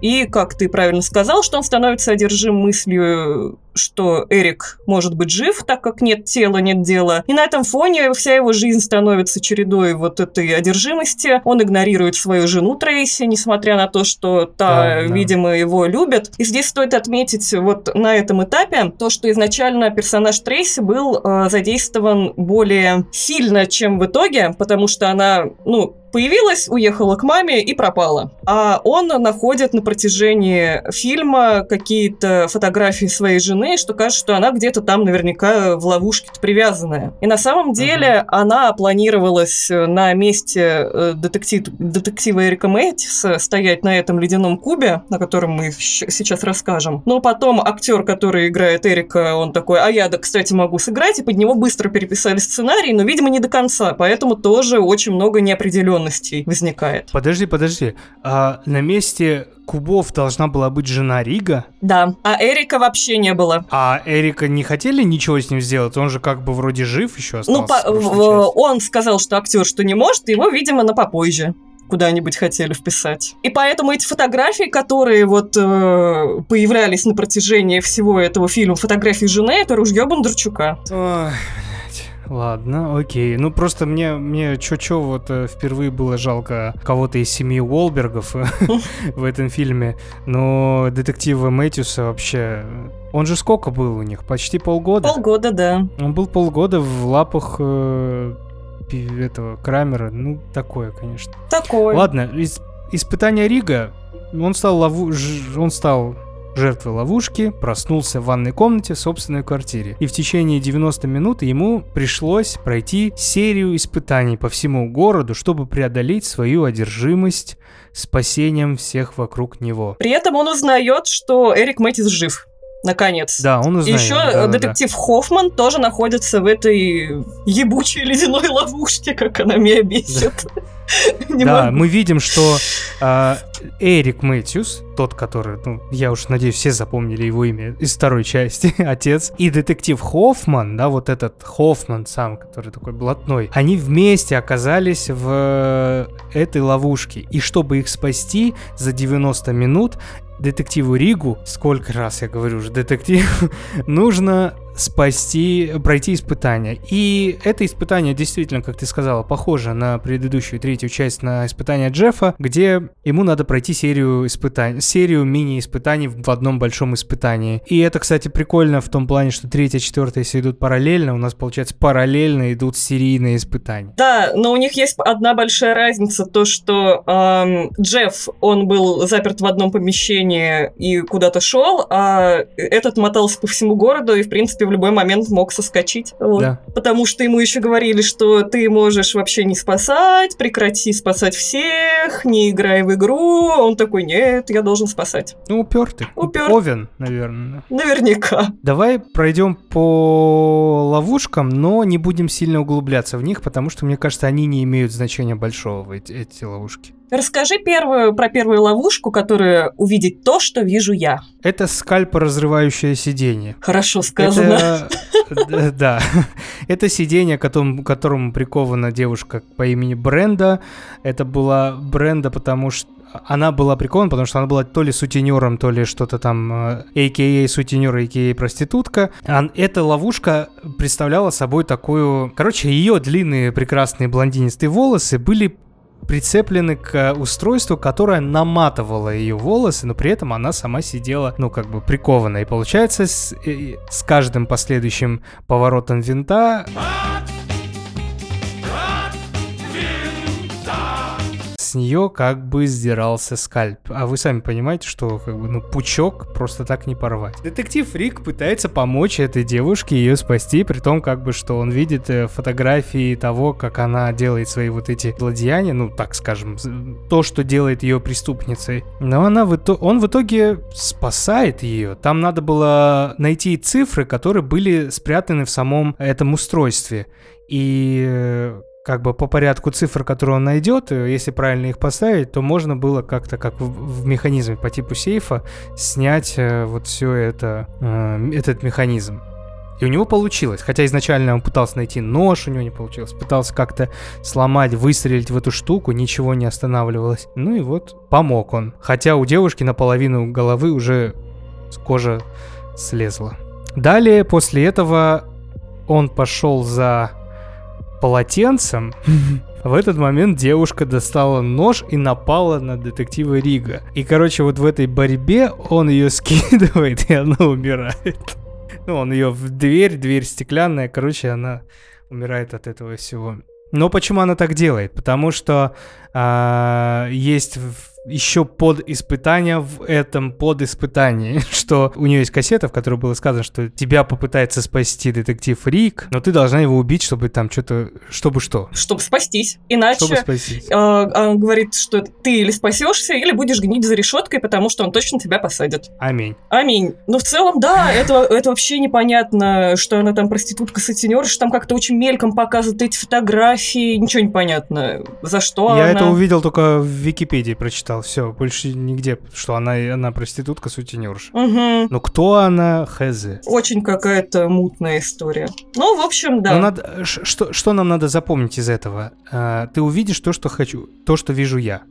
И, как ты правильно сказал, что он становится одержим мыслью, что Эрик может быть жив, так как нет тела, нет дела. И на этом фоне вся его жизнь становится чередой вот этой одержимости. Он игнорирует свою жену Трейси, несмотря на то, что та, Да, да. видимо, его любит. И здесь стоит отметить вот на этом этапе то, что изначально персонаж Трейси был э, задействован более сильно, чем в итоге, потому что она, ну, появилась, уехала к маме и пропала. А он находит на протяжении фильма какие-то фотографии своей жены, стороны, что кажется, что она где-то там наверняка в ловушке привязанная. И на самом деле она планировалась э, на месте э, детектив, детектива Эрика Мэттиса стоять на этом ледяном кубе, на котором мы сейчас расскажем. Но потом актер, который играет Эрика, он такой, а я, да, кстати, могу сыграть, и под него быстро переписали сценарий, но, видимо, не до конца, поэтому тоже очень много неопределенностей возникает. Подожди, подожди. А на месте кубов должна была быть жена Рига, Да, а Эрика вообще не было. а Эрика не хотели ничего с ним сделать? Он же как бы вроде жив еще остался. Ну, по- он сказал, что актер что не может, его, видимо, на попозже куда-нибудь хотели вписать. И поэтому эти фотографии, которые вот э, появлялись на протяжении всего этого фильма, фотографии жены, это ружье Бондарчука. Ой. Ладно, окей. Ну просто мне, мне чё-чё вот э, впервые было жалко кого-то из семьи Уолбергов в этом фильме. Но детектива Мэтьюса вообще... Он же сколько был у них? Почти полгода? Полгода, да. Он был полгода в лапах э, этого Крамера. Ну, такое, конечно. Такой. Ладно, из- испытание Рига. Он стал лову... ж- Он стал жертвой ловушки, проснулся в ванной комнате в собственной квартире. И в течение 90 минут ему пришлось пройти серию испытаний по всему городу, чтобы преодолеть свою одержимость спасением всех вокруг него. При этом он узнает, что Эрик Мэтис жив. Наконец. Да, он узнает. еще да-да-да. детектив Хоффман тоже находится в этой ебучей ледяной ловушке, как она меня бесит. Не Да, мы видим, что а, Эрик Мэтьюс, тот, который, ну, я уж надеюсь, все запомнили его имя из второй части, отец, и детектив Хоффман, да, вот этот Хоффман сам, который такой блатной, они вместе оказались в этой ловушке. И чтобы их спасти за 90 минут, детективу Ригу, сколько раз я говорю уже детектив, нужно спасти, пройти испытание. И это испытание действительно, как ты сказала, похоже на предыдущую третью часть на испытание Джеффа, где ему надо пройти серию испытаний, серию мини-испытаний в одном большом испытании. И это, кстати, прикольно в том плане, что третья, четвертая, если идут параллельно, у нас, получается, параллельно идут серийные испытания. Да, но у них есть одна большая разница, то, что эм, Джефф, он был заперт в одном помещении и куда-то шел, а этот мотался по всему городу и, в принципе, в любой момент мог соскочить. Вот. Да. Потому что ему еще говорили, что ты можешь вообще не спасать, прекрати спасать всех, не играй в игру. Он такой, нет, я должен спасать. Ну, упертый. Упёр. Овен, наверное. Наверняка. Давай пройдем по ловушкам, но не будем сильно углубляться в них, потому что, мне кажется, они не имеют значения большого, в эти, эти ловушки. Расскажи первую про первую ловушку, которая увидит то, что вижу я. Это скальпоразрывающее сиденье. Хорошо сказано. Это, д- да, это сиденье, к которому, к которому прикована девушка по имени Бренда. Это была Бренда, потому что она была прикована, потому что она была то ли сутенером, то ли что-то там, э, а.к.а. сутенер, а.к.а. проститутка. Эта ловушка представляла собой такую... Короче, ее длинные прекрасные блондинистые волосы были прицеплены к устройству, которое наматывало ее волосы, но при этом она сама сидела, ну, как бы прикованно. И получается, с, э, с каждым последующим поворотом винта... С нее как бы сдирался скальп. А вы сами понимаете, что как бы, ну, пучок просто так не порвать. Детектив Рик пытается помочь этой девушке ее спасти, при том, как бы, что он видит э, фотографии того, как она делает свои вот эти злодеяния, ну, так скажем, то, что делает ее преступницей. Но она в итоге, он в итоге спасает ее. Там надо было найти цифры, которые были спрятаны в самом этом устройстве. И э, как бы по порядку цифр, которые он найдет, э, если правильно их поставить, то можно было как-то как в, в механизме по типу сейфа снять э, вот все это, э, этот механизм. И у него получилось. Хотя изначально он пытался найти нож, у него не получилось. Пытался как-то сломать, выстрелить в эту штуку, ничего не останавливалось. Ну и вот помог он. Хотя у девушки наполовину головы уже кожа слезла. Далее, после этого, он пошел за полотенцем. В этот момент девушка достала нож и напала на детектива Рига. И, короче, вот в этой борьбе он ее скидывает, и она умирает. Ну, он ее в дверь, дверь стеклянная, короче, она умирает от этого всего. Но почему она так делает? Потому что а, есть еще под испытание в этом под испытании, что у нее есть кассета, в которой было сказано, что тебя попытается спасти детектив Рик, но ты должна его убить, чтобы там что-то, чтобы что? Чтобы спастись. Иначе Чтобы спастись. э, он говорит, что ты или спасешься, или будешь гнить за решеткой, потому что он точно тебя посадит. Аминь. Аминь. Ну, в целом, да, это, это вообще непонятно, что она там проститутка-сутенерша, там как-то очень мельком показывают эти фотографии, ничего не понятно, за что Я она... это увидел только в Википедии, прочитал. Все, больше нигде, что она, она проститутка, сутенерша. Мгм. Но кто она, хз. Очень какая-то мутная история. Ну, в общем, да. Но надо, что, что нам надо запомнить из этого? А, ты увидишь то, что хочу, то, что вижу я.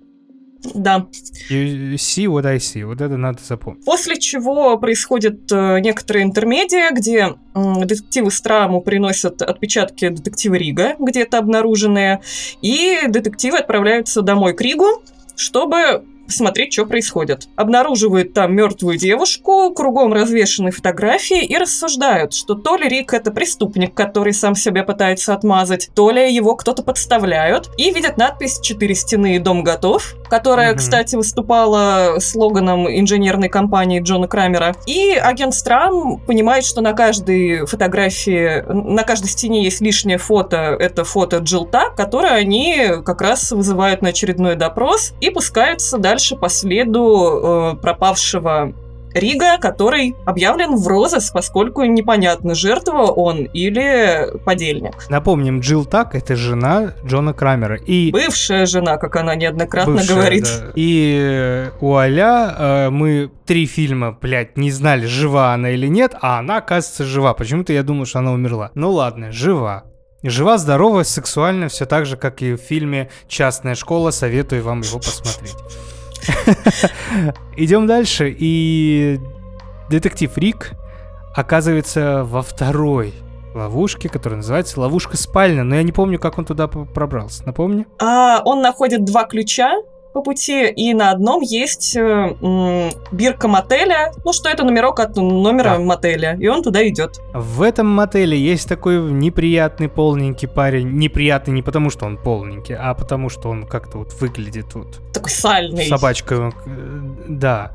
Да. You see what I see. Вот это надо запомнить. После чего происходит э, некоторая интермедия, где детективы Страму приносят отпечатки детектива Рига, где-то обнаруженные, и детективы отправляются домой к Ригу, чтобы посмотреть, что происходит. Обнаруживают там мертвую девушку, кругом развешаны фотографии и рассуждают, что то ли Рик это преступник, который сам себя пытается отмазать, то ли его кто-то подставляют, и видят надпись «Четыре стены и дом готов», которая, Мгм. кстати, выступала слоганом инженерной компании Джона Крамера. И агент Страм понимает, что на каждой фотографии, на каждой стене есть лишнее фото, это фото Джилта, которое они как раз вызывают на очередной допрос и пускаются дальше по следу э, пропавшего Рига, который объявлен в розыск, поскольку непонятно, жертва он или подельник. Напомним, Джилл Так — это жена Джона Крамера. И Бывшая жена, как она неоднократно бывшая, говорит. да. И э, у Аля э, мы три фильма, блядь, не знали, жива она или нет, а она, оказывается, жива. Почему-то я думал, что она умерла. Ну ладно, жива. Жива, здорова, сексуально, все так же, как и в фильме «Частная школа». Советую вам его посмотреть. Идем дальше, и детектив Рик оказывается во второй ловушке, которая называется ловушка спальня, но я не помню, как он туда пробрался. Напомни? А он находит два ключа по пути, и на одном есть э, м, бирка мотеля, ну что это номерок от номера Да. мотеля, и он туда идет. В этом мотеле есть такой неприятный полненький парень. Неприятный не потому, что он полненький, а потому, что он как-то вот выглядит вот Такой сальный. собачка. э, Да.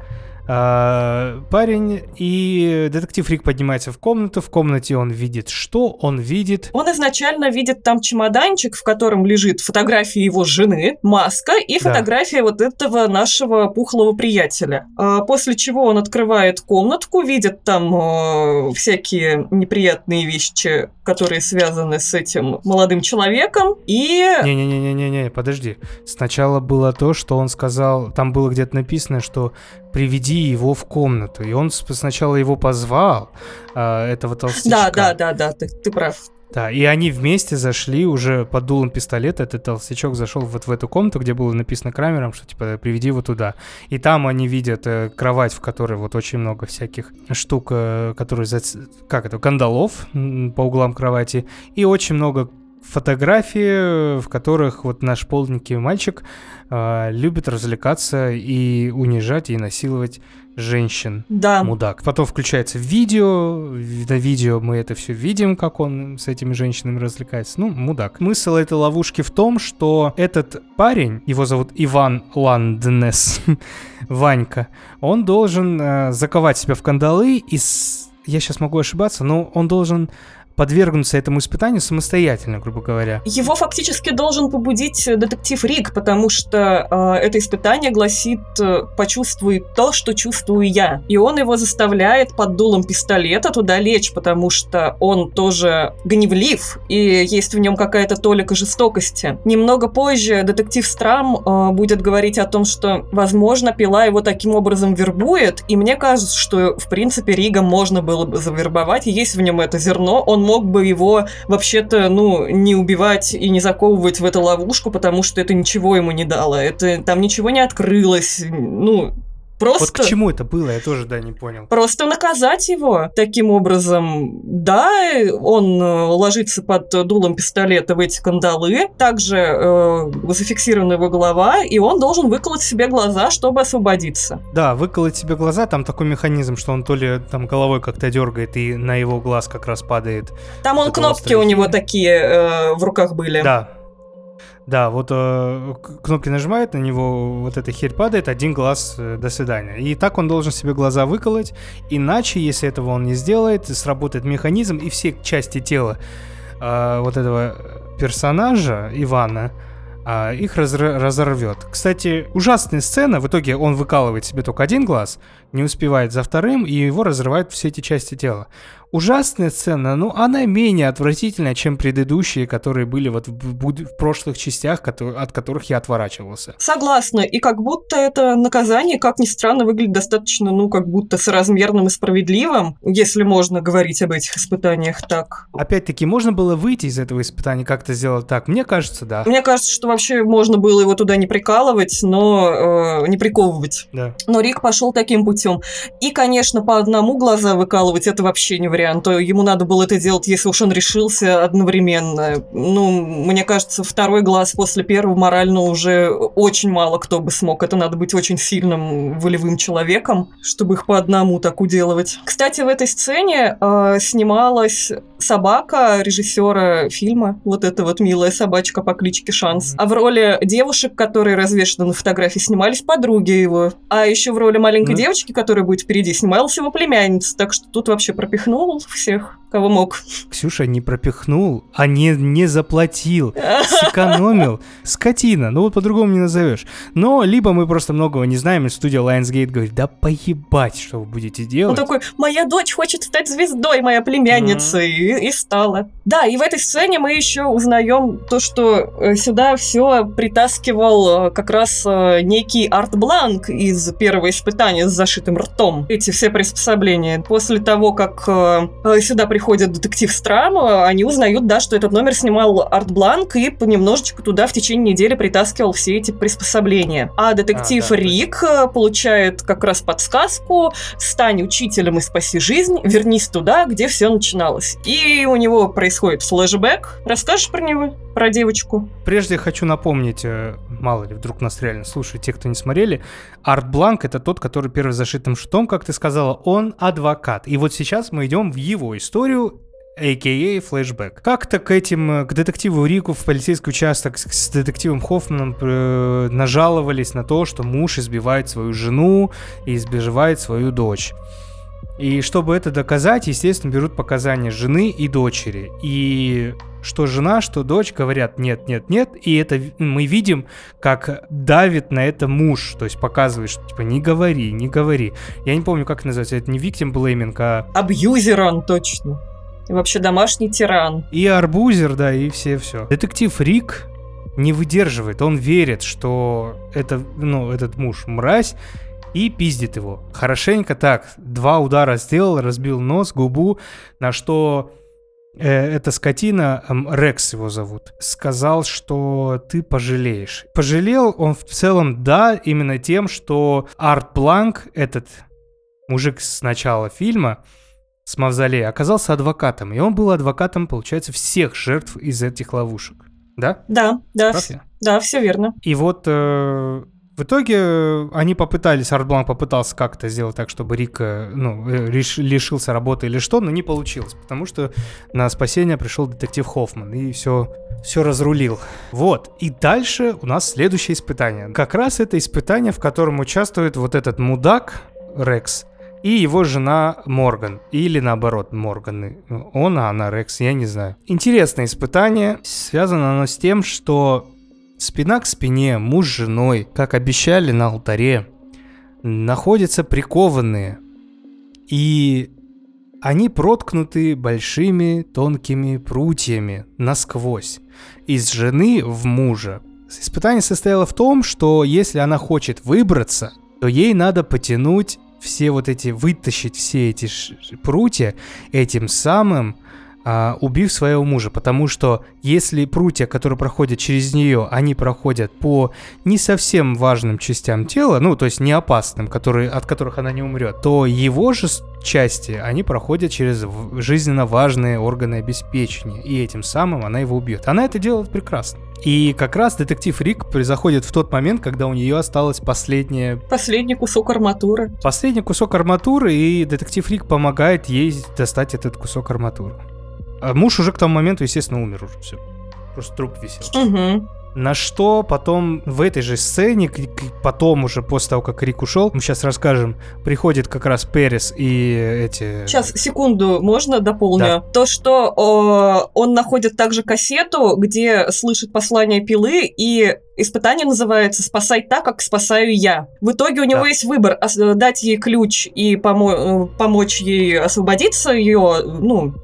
А, парень и детектив Рик поднимается в комнату. В комнате он видит что? Он видит... Он изначально видит там чемоданчик, в котором лежит фотография его жены, маска и Да. фотография вот этого нашего пухлого приятеля. А, После чего он открывает комнатку, видит там э, всякие неприятные вещи, которые связаны с этим молодым человеком, и Не-не-не-не-не, подожди. Сначала было то, что он сказал, там было где-то написано, что приведи его в комнату. И он сначала его позвал, а, этого толстячка. Да, да, да, да, ты, ты прав. Да, и они вместе зашли уже под дулом пистолета. Этот толстячок зашел вот в эту комнату, где было написано Крамером, что типа приведи его туда. И там они видят э, кровать, в которой вот очень много всяких штук, э, которые зац- как это, кандалов по углам кровати. И очень много фотографий, э, в которых вот наш полненький мальчик э, любит развлекаться и унижать и насиловать женщин. Да. Мудак. Потом включается видео, на видео мы это все видим, как он с этими женщинами развлекается. Ну, мудак. Смысл этой ловушки в том, что этот парень, его зовут Иван Ланднес, Ванька, он должен э, заковать себя в кандалы и... с- Я сейчас могу ошибаться, но он должен подвергнуться этому испытанию самостоятельно, грубо говоря. Его фактически должен побудить э, детектив Рик, потому что э, это испытание гласит э, «почувствуй то, что чувствую я». И он его заставляет под дулом пистолета туда лечь, потому что он тоже гневлив, и есть в нем какая-то толика жестокости. Немного позже детектив Страм э, будет говорить о том, что, возможно, пила его таким образом вербует, и мне кажется, что, в принципе, Рига можно было бы завербовать, есть в нем это зерно, он мог бы его вообще-то, ну, не убивать и не заковывать в эту ловушку, потому что это ничего ему не дало. Это там ничего не открылось. Ну, просто... Вот к чему это было, я тоже, да, не понял. Просто наказать его таким образом. Да, он э, ложится под дулом пистолета в эти кандалы. Также э, зафиксирована его голова, и он должен выколоть себе глаза, чтобы освободиться. Да, выколоть себе глаза, там такой механизм, что он то ли там головой как-то дергает, и на его глаз как раз падает. Там он кнопки острый у него такие э, в руках были. Да. Да, вот э, кнопки нажимает, на него вот эта херь падает, один глаз, э, до свидания. И так он должен себе глаза выколоть, иначе, если этого он не сделает, сработает механизм, и все части тела э, вот этого персонажа, Ивана, а, их разр- разорвет. Кстати, ужасная сцена, в итоге он выкалывает себе только один глаз, не успевает за вторым, и его разрывают все эти части тела. Ужасная сцена, но она менее отвратительная, чем предыдущие, которые были вот в, буд- в прошлых частях, кото- от которых я отворачивался. Согласна. И как будто это наказание, как ни странно, выглядит достаточно, ну, как будто соразмерным и справедливым, если можно говорить об этих испытаниях так. Опять-таки, можно было выйти из этого испытания, как-то сделать так? Мне кажется, да. Мне кажется, что вообще можно было его туда не прикалывать, но э, не приковывать. Да. Но Рик пошел таким путем. И, конечно, по одному глаза выкалывать это вообще не вариант. То Ему надо было это делать, если уж он решился одновременно. Ну, мне кажется, второй глаз после первого морально уже очень мало кто бы смог. Это надо быть очень сильным волевым человеком, чтобы их по одному так уделывать. Кстати, в этой сцене э, снималась собака режиссера фильма. Вот эта вот милая собачка по кличке Шанс. А в роли девушек, которые развешаны на фотографии, снимались подруги его. А еще в роли маленькой Ну. девочки, которая будет впереди, снималась его племянница. Так что тут вообще пропихнул всех, кого мог. Ксюша не пропихнул, а не, не заплатил. сэкономил. Скотина, ну вот по-другому не назовешь. Но либо мы просто многого не знаем, и студия Lionsgate говорит, да поебать, что вы будете Он делать. такой, моя дочь хочет стать звездой, моя племянница, и, и стала. Да, и в этой сцене мы еще узнаем то, что э, сюда все притаскивал э, как раз э, некий Арт Бланк из первого испытания с зашитым ртом. Эти все приспособления. После того, как сюда приходит детектив Страм, э, они узнают, да, что этот номер снимал Арт Бланк и понемножечку туда в течение недели притаскивал все эти приспособления. А детектив А, да, точно. Риг э, получает как раз подсказку стань учителем и спаси жизнь, вернись туда, где все начиналось. И у него происходит флешбэк. Расскажешь про него? Про девочку? Прежде хочу напомнить, э, мало ли, вдруг нас реально слушают те, кто не смотрели, Арт Бланк это тот, который первый зашитым шутом, как ты сказала, он адвокат. И вот сейчас мы идем в его историю, а.к.а. флешбэк. Как-то к этим, э, к детективу Рику в полицейский участок с детективом Хоффманом э, нажаловались на то, что муж избивает свою жену и избивает свою дочь. И чтобы это доказать, естественно, берут показания жены и дочери. И что жена, что дочь говорят нет, нет, нет. И это мы видим, как давит на это муж. То есть показывает, что типа не говори, не говори. Я не помню, как это называется. Это не victim blaming, а Абьюзер он точно. И вообще домашний тиран. и арбузер, да, и все все. Детектив Рик не выдерживает. Он верит, что это, ну, этот муж мразь, и пиздит его. Хорошенько так. Два удара сделал, разбил нос, губу, на что э, эта скотина, эм, Рекс его зовут, сказал, что ты пожалеешь. Пожалел он в целом, да, именно тем, что Арт Бланк, этот мужик с начала фильма, с Мавзолея, оказался адвокатом. И он был адвокатом, получается, всех жертв из этих ловушек. Да? Да, да, Прав вс- я? да, все верно. И вот э, в итоге э, они попытались, Арт Бланк попытался как-то сделать так, чтобы Риг э, ну, э, лишился работы или что, но не получилось, потому что на спасение пришел детектив Хоффман и все, все разрулил. Вот, и дальше у нас следующее испытание. Как раз это испытание, в котором участвует вот этот мудак Рекс, и его жена Морган. Или наоборот, Морган. Он, а она Рекс, я не знаю. Интересное испытание. Связано оно с тем, что спина к спине, муж с женой, как обещали на алтаре, находятся прикованные. И они проткнуты большими тонкими прутьями насквозь. Из жены в мужа. Испытание состояло в том, что если она хочет выбраться, то ей надо потянуть все вот эти, вытащить все эти прутья, этим самым а, убив своего мужа. Потому что если прутья, которые проходят через нее, они проходят по не совсем важным частям тела, ну, то есть не опасным, которые, от которых она не умрет, то его же части, они проходят через жизненно важные органы обеспечения, и этим самым она его убьет. Она это делает прекрасно. И как раз детектив Рик заходит в тот момент, когда у нее осталось последнее Последний кусок арматуры. Последний кусок арматуры, и детектив Рик помогает ей достать этот кусок арматуры. А муж уже к тому моменту, естественно, умер уже все. Просто труп висел. Угу. На что потом в этой же сцене, потом уже после того, как Рик ушел, мы сейчас расскажем, приходит как раз Перес и эти... Сейчас, секунду, можно дополню? То, что э, он находит также кассету, где слышит послание пилы, и испытание называется «Спасай так, как спасаю я». В итоге у него Да. есть выбор дать ей ключ и помо- э, помочь ей освободиться, ее, ну,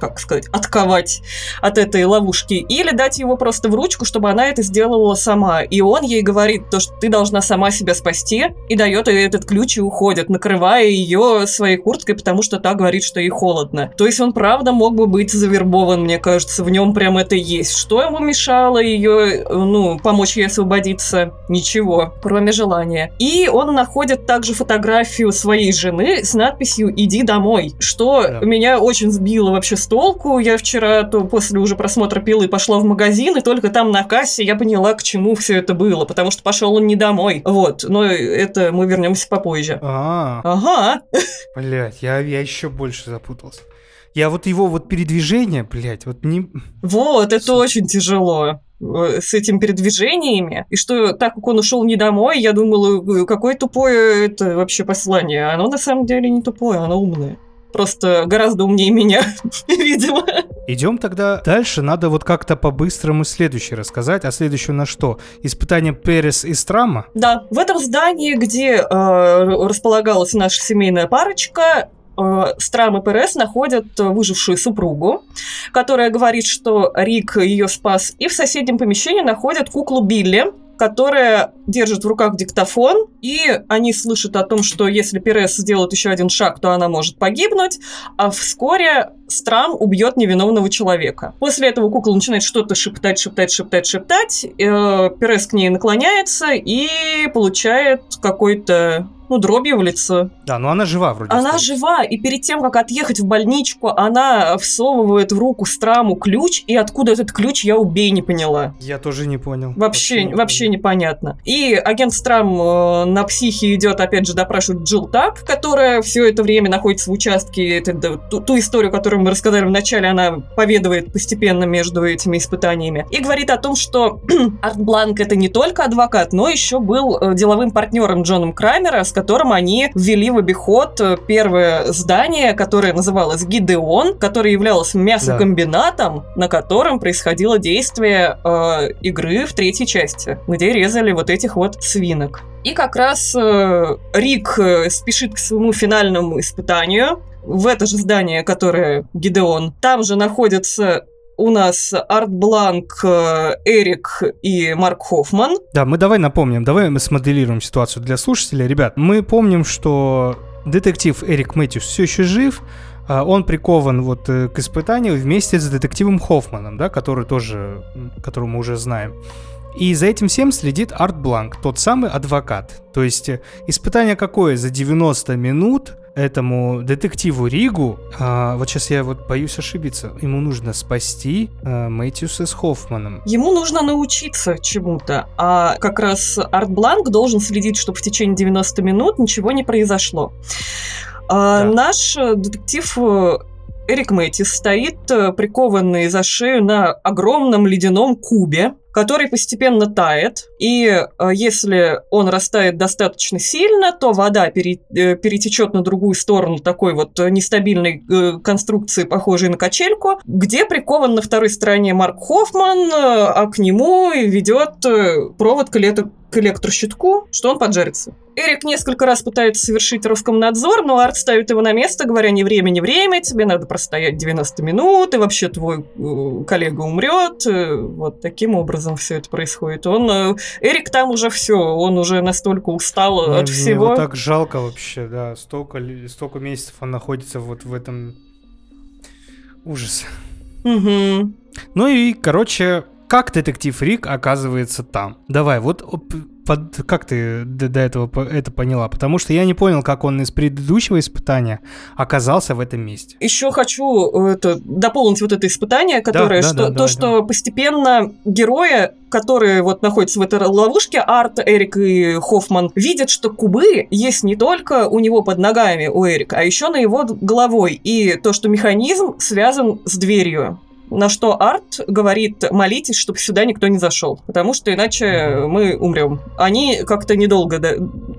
как сказать, отковать от этой ловушки, или дать его просто в ручку, чтобы она это сделала сама. И он ей говорит то, что ты должна сама себя спасти, и дает ей этот ключ и уходит, накрывая ее своей курткой, потому что та говорит, что ей холодно. То есть он правда мог бы быть завербован, мне кажется, в нем прям это есть. Что ему мешало ее, ну, помочь ей освободиться? Ничего, кроме желания. И он находит также фотографию своей жены с надписью «Иди домой», что Да. меня очень сбило вообще с толку. Я вчера то после уже просмотра пилы пошла в магазин, и только там на кассе я поняла, к чему все это было, потому что пошел он не домой. Вот, но это мы вернемся попозже. А, Ага. блядь, я, я еще больше запутался. Я вот его вот передвижение, блядь, вот не... Вот, это очень тяжело э, с этими передвижениями. И что, так как он ушел не домой, я думала, э, какое тупое это вообще послание. Оно на самом деле не тупое, оно умное. Просто гораздо умнее меня, видимо. Идем тогда дальше. Надо вот как-то по-быстрому следующее рассказать. А следующее на что? Испытание Перес и Страма? Да, в этом здании, где э, располагалась наша семейная парочка, э, Страм и Перес находят выжившую супругу, которая говорит, что Рик ее спас, и в соседнем помещении находят куклу Билли, которая держит в руках диктофон, и они слышат о том, что если Перес сделает еще один шаг, то она может погибнуть, а вскоре Страм убьет невиновного человека. После этого кукла начинает что-то шептать, шептать, шептать, шептать. Э, Перес к ней наклоняется и получает какой-то, ну, дробью в лицо. Да, но она жива вроде. Она остается. жива, и перед тем, как отъехать в больничку, она всовывает в руку Страму ключ, и откуда этот ключ, я убей не поняла. Я тоже не понял. Вообще, не вообще понял. непонятно. И агент Страм э, на психе идет, опять же, допрашивать Джилл Так, которая все это время находится в участке. Это, да, ту, ту историю, которую мы рассказали в начале, она поведывает постепенно между этими испытаниями. И говорит о том, что Арт Бланк это не только адвокат, но еще был э, деловым партнером Джоном Крамера, с которым они ввели в обиход э, первое здание, которое называлось Гидеон, которое являлось мясокомбинатом, на котором происходило действие э, игры в третьей части, где резали вот этих вот свинок. И как раз э, Рик э, спешит к своему финальному испытанию в это же здание, которое Гидеон. Там же находятся у нас Арт Бланк, э, Эрик и Марк Хоффман. Да, мы давай напомним, давай мы смоделируем ситуацию для слушателей. Ребят, мы помним, что детектив Эрик Мэтьюс все еще жив, а, он прикован вот э, к испытанию вместе с детективом Хоффманом, да, который тоже, которого мы уже знаем. И за этим всем следит Арт Бланк, тот самый адвокат. То есть э, испытание какое? За 90 минут этому детективу Ригу, а, вот сейчас я вот боюсь ошибиться, ему нужно спасти а, Мэтьюса с Хоффманом. Ему нужно научиться чему-то, а как раз Арт Бланк должен следить, чтобы в течение 90 минут ничего не произошло. А, Да. Наш э, детектив э, Эрик Мэтис стоит э, прикованный за шею на огромном ледяном кубе, который постепенно тает, и э, если он растает достаточно сильно, то вода э, перетечет на другую сторону такой вот э, нестабильной конструкции, похожей на качельку, где прикован на второй стороне Марк Хоффман, а к нему ведет провод к, электро- к электрощитку, что он поджарится. Эрик несколько раз пытается совершить Роскомнадзор, но Арт ставит его на место, говоря, не время, не время, тебе надо простоять 90 минут, и вообще твой э, коллега умрет. Э, Вот таким образом все это происходит. Он, э, Эрик там уже все, он уже настолько устал Мне- от всего. его так жалко вообще, да. Столько, столько месяцев он находится вот в этом... Ужас. Мгм. Ну и, короче, как детектив Рик оказывается там? Давай, вот под- как ты до, до этого это поняла? Потому что я не понял, как он из предыдущего испытания оказался в этом месте. Еще хочу э, это, дополнить вот это испытание, которое, да, что, да, то, давай, что постепенно герои, которые вот находятся в этой ловушке, Арт, Эрик и Хоффман, видят, что кубы есть не только у него под ногами, у Эрика, а еще на его головой. И то, что механизм связан с дверью. На что Арт говорит, молитесь, чтобы сюда никто не зашел, потому что иначе мы умрем. Они как-то недолго до,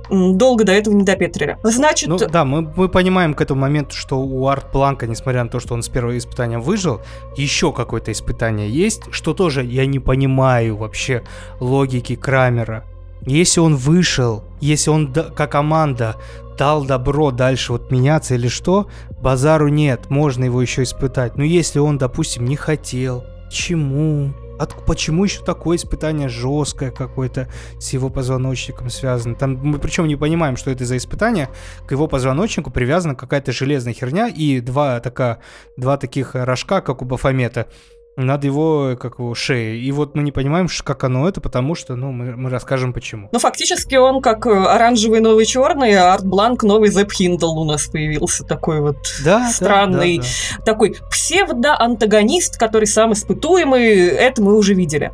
долго до этого не допетрили. Значит... Ну да, мы, мы понимаем к этому моменту, что у Арт Планка, несмотря на то, что он с первого испытания выжил, еще какое-то испытание есть, что тоже я не понимаю вообще логики Крамера. Если он вышел, если он как команда дал добро дальше вот меняться или что, базару нет, можно его еще испытать. Но если он, допустим, не хотел, чему? От, почему еще такое испытание жесткое какое-то с его позвоночником связано? Там мы причем не понимаем, что это за испытание. К его позвоночнику привязана какая-то железная херня и два, такая, два таких рожка, как у Бафомета над его, как его, шеей. И вот мы не понимаем, как оно это, потому что, ну, мы, мы расскажем почему. Ну, фактически он как э, оранжевый новый черный, а Арт Бланк новый Зэп Хиндл у нас появился такой вот да, странный, да, да, да. такой псевдо-антагонист, который сам испытуемый, это мы уже видели.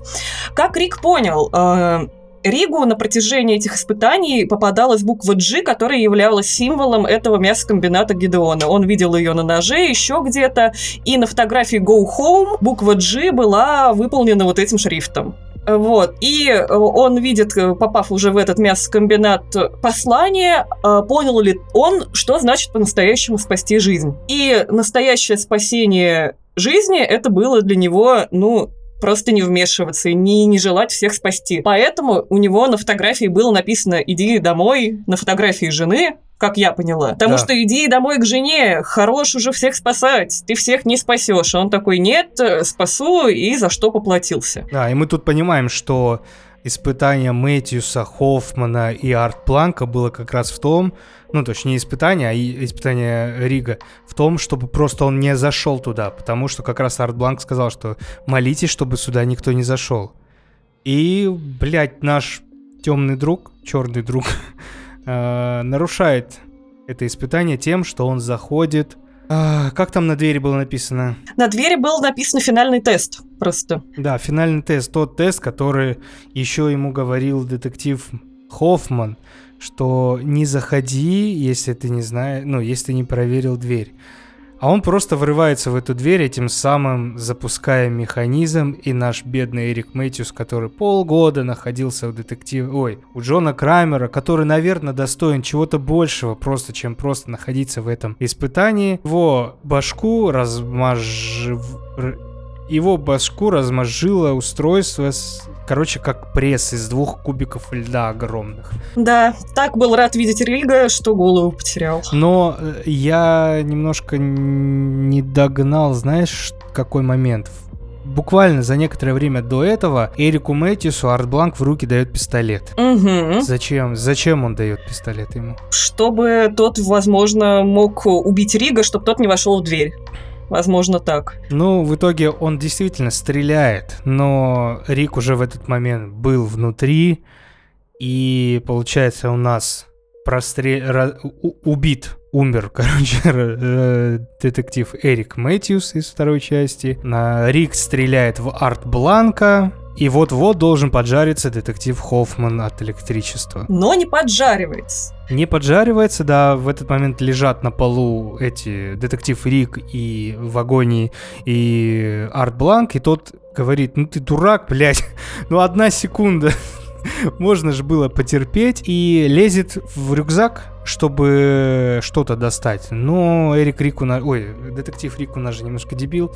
Как Рик понял, э, Ригу на протяжении этих испытаний попадалась буква G, которая являлась символом этого мясокомбината Гидеона. Он видел ее на ноже, еще где-то, и на фотографии Go Home буква G была выполнена вот этим шрифтом. Вот. И он видит, попав уже в этот мясокомбинат, послание, э, понял ли он, что значит по-настоящему спасти жизнь. И настоящее спасение жизни это было для него, ну, просто не вмешиваться и не, не желать всех спасти. Поэтому у него на фотографии было написано «иди домой», на фотографии жены, как я поняла. Потому да. что иди домой к жене, хорош уже всех спасать, ты всех не спасешь. он такой, нет, спасу, и за что поплатился. Да, и мы тут понимаем, что испытание Мэтьюса, Хоффмана и Арт Планка было как раз в том, ну, точнее, не испытание, а испытание Рига, в том, чтобы просто он не зашел туда, потому что как раз Арт Бланк сказал, что молитесь, чтобы сюда никто не зашел. И, блядь, наш темный друг, черный друг, э, нарушает это испытание тем, что он заходит а, как там на двери было написано? На двери был написан финальный тест просто. Да, финальный тест. Тот тест, который еще ему говорил детектив Хоффман, что не заходи, если ты не знаешь, ну, если ты не проверил дверь. А он просто врывается в эту дверь, этим самым запуская механизм, и наш бедный Эрик Мэтьюс, который полгода находился у детектива, ой, у Джона Крамера, который, наверное, достоин чего-то большего, просто чем просто находиться в этом испытании, его башку размаж... Его башку размажило устройство с Короче, как пресс из двух кубиков льда огромных. Да, так был рад видеть Рига, что голову потерял. Но э, я немножко не догнал, знаешь, какой момент? Буквально за некоторое время до этого Эрику Мэтьюсу Арт Бланк в руки дает пистолет. Угу. Зачем? Зачем он дает пистолет ему? Чтобы тот, возможно, мог убить Рига, чтобы тот не вошел в дверь. Возможно, так. Ну, в итоге он действительно стреляет, но Риг уже в этот момент был внутри, и получается у нас прострел... убит, умер, короче, детектив Эрик Мэтьюс из второй части. Рик стреляет в Арт Бланка, и вот-вот должен поджариться детектив Хоффман от электричества. Но не поджаривается. Не поджаривается, да, в этот момент лежат на полу эти детектив Рик и в агонии и Арт Бланк, и тот говорит, ну ты дурак, блядь, ну одна секунда, можно же было потерпеть, и лезет в рюкзак, чтобы что-то достать. Но Эрик Рику, на... ой, детектив Рику наш же немножко дебил,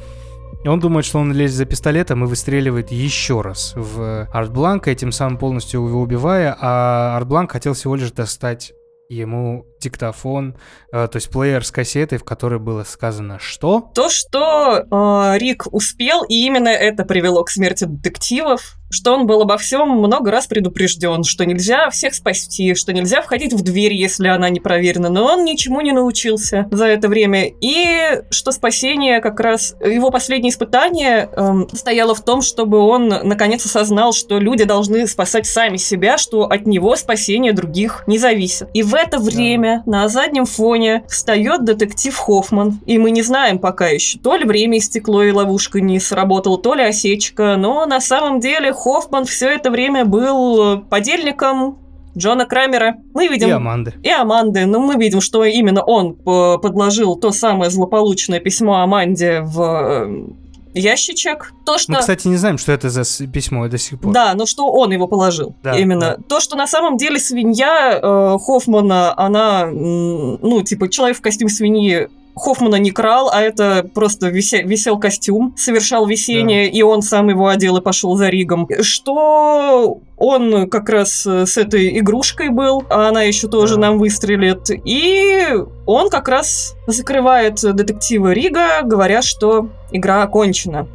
и он думает, что он лезет за пистолетом и выстреливает еще раз в Арта Бланка, этим самым полностью его убивая, а Арт Бланк хотел всего лишь достать ему диктофон, э, то есть плеер с кассетой, в которой было сказано что? То, что э, Риг успел, и именно это привело к смерти детективов, что он был обо всем много раз предупрежден, что нельзя всех спасти, что нельзя входить в дверь, если она не проверена, но он ничему не научился за это время, и что спасение как раз, его последнее испытание эм, стояло в том, чтобы он наконец осознал, что люди должны спасать сами себя, что от него спасение других не зависит. И в это время на заднем фоне встает детектив Хоффман, и мы не знаем пока еще, то ли время истекло и ловушка не сработала, то ли осечка, но на самом деле Хоффман все это время был э, подельником Джона Крамера. Мы видим... И Аманды. И Аманды. Но мы видим, что именно он подложил то самое злополучное письмо Аманде в э, ящичек. То, что... Мы, кстати, не знаем, что это за письмо до сих пор. Да, но что он его положил. Да, Именно. То, что на самом деле свинья э, Хоффмана, она, ну, типа, человек в костюме свиньи Хоффмана не крал, а это просто висе- висел костюм, совершал висение, и он сам его одел и пошел за Ригом. Что он как раз э, с этой игрушкой был, а она еще тоже Да. нам выстрелит. И он как раз закрывает детектива Рига, говоря, что игра окончена.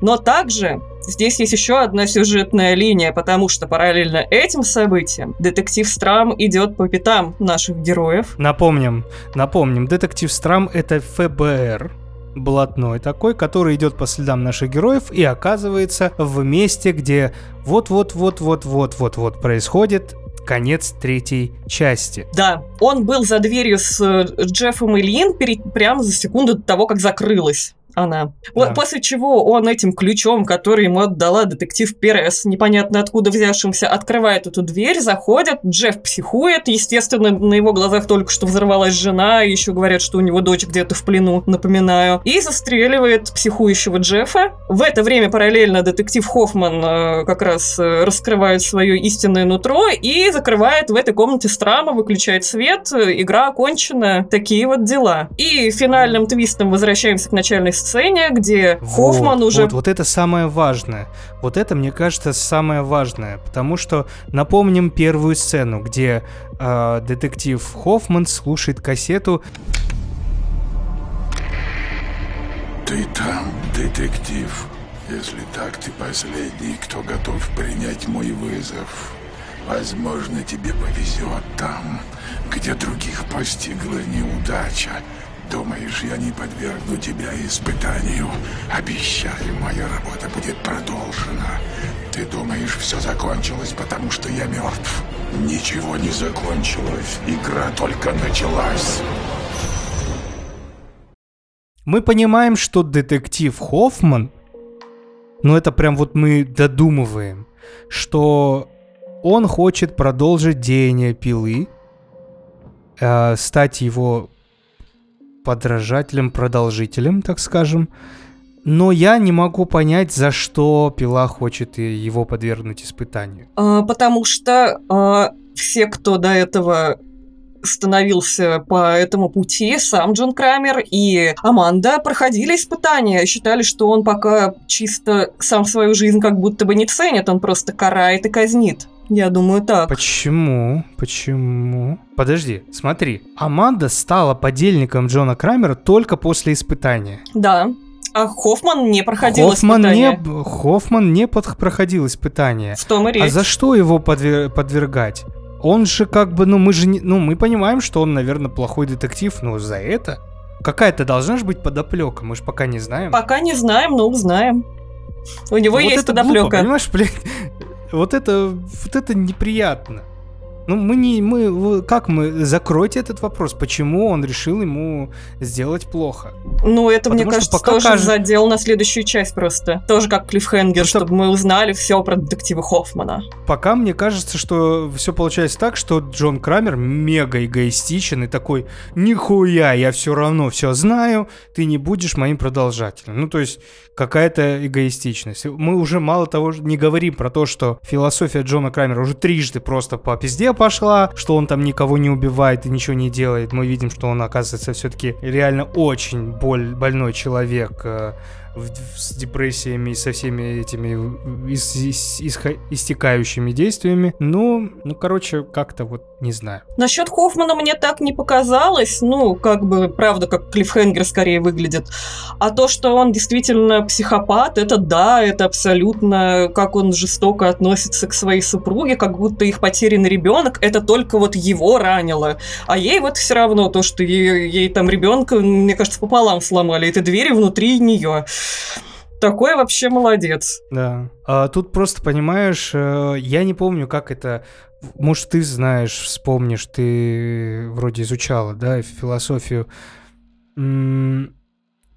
Но также здесь есть еще одна сюжетная линия, потому что параллельно этим событиям детектив Страм идет по пятам наших героев. Напомним, напомним, детектив Страм это ФБР, блатной такой, который идет по следам наших героев и оказывается в месте, где вот-вот-вот-вот-вот-вот-вот происходит конец третьей части. Да, он был за дверью с э, Джеффом и Лин перед, прямо за секунду до того, как закрылась она. Вот Да. после чего он этим ключом, который ему отдала детектив Перес, непонятно откуда взявшимся, открывает эту дверь, заходит, Джефф психует, естественно, на его глазах только что взорвалась жена, еще говорят, что у него дочь где-то в плену, напоминаю, и застреливает психующего Джеффа. В это время параллельно детектив Хоффман э, как раз э, раскрывает свое истинное нутро и закрывает в этой комнате Страма, выключает свет, э, игра окончена, такие вот дела. И финальным твистом возвращаемся к начальной сцене, где Хоффман Вот, уже... Вот, вот это самое важное. Вот это, мне кажется, самое важное. Потому что напомним первую сцену, где э, детектив Хоффман слушает кассету. Ты там, детектив? Если так, ты последний, кто готов принять мой вызов. Возможно, тебе повезет там, где других постигла неудача. Думаешь, я не подвергну тебя испытанию? Обещаю, моя работа будет продолжена. Ты думаешь, все закончилось, потому что я мертв? Ничего не закончилось. Игра только началась. Мы понимаем, что детектив Хоффман, ну это прям вот мы додумываем, что он хочет продолжить деяние пилы, э, стать его подражателем, продолжителем, так скажем. Но я не могу понять, за что пила хочет его подвергнуть испытанию. А, потому что а, все, кто до этого становился по этому пути, сам Джон Крамер и Аманда проходили испытания, считали, что он пока чисто сам свою жизнь как будто бы не ценит, он просто карает и казнит. Я думаю, так. Почему? Почему? Подожди, смотри. Аманда стала подельником Джона Крамера только после испытания. Да. А Хоффман не проходил Хоффман испытания. не, Хоффман не под- проходил испытания. В том и речь. А за что его подвер- подвергать? Он же как бы, ну мы же не, ну мы понимаем, что он, наверное, плохой детектив, но за это какая-то должна же быть подоплека, мы же пока не знаем. Пока не знаем, но узнаем. У него Вот есть это глупо, подоплека. понимаешь, блядь, вот это, вот это неприятно. Ну, мы не, мы, как мы, закройте этот вопрос, почему он решил ему сделать плохо? Ну, это, мне Потому что кажется, пока тоже кажется- задел на следующую часть просто. Тоже как клиффхенгер, чтоб- чтобы мы узнали все про детектива Хоффмана. Пока мне кажется, что все получается так, что Джон Крамер мега эгоистичен и такой, нихуя, я все равно все знаю, ты не будешь моим продолжателем. Ну, то есть, какая-то эгоистичность. Мы уже мало того, не говорим про то, что философия Джона Крамера уже трижды просто по пизде пошла, что он там никого не убивает и ничего не делает. Мы видим, что он, оказывается, все-таки реально очень боль, больной человек, э, в- с депрессиями и со всеми этими ис- ис- исха- истекающими действиями. Ну, ну, короче, как-то вот не знаю. Насчет Хоффмана мне так не показалось. Ну, как бы, правда, как клиффхенгер скорее выглядит. А то, что он действительно психопат, это да, это абсолютно, как он жестоко относится к своей супруге, как будто их потерянный ребенок, это только вот его ранило. А ей вот все равно то, что ей, ей там ребенка, мне кажется, пополам сломали, эти двери внутри нее. Такой вообще молодец. Да. А тут просто понимаешь, э, я не помню, как это. Может, ты знаешь, вспомнишь, ты вроде изучала, да, философию.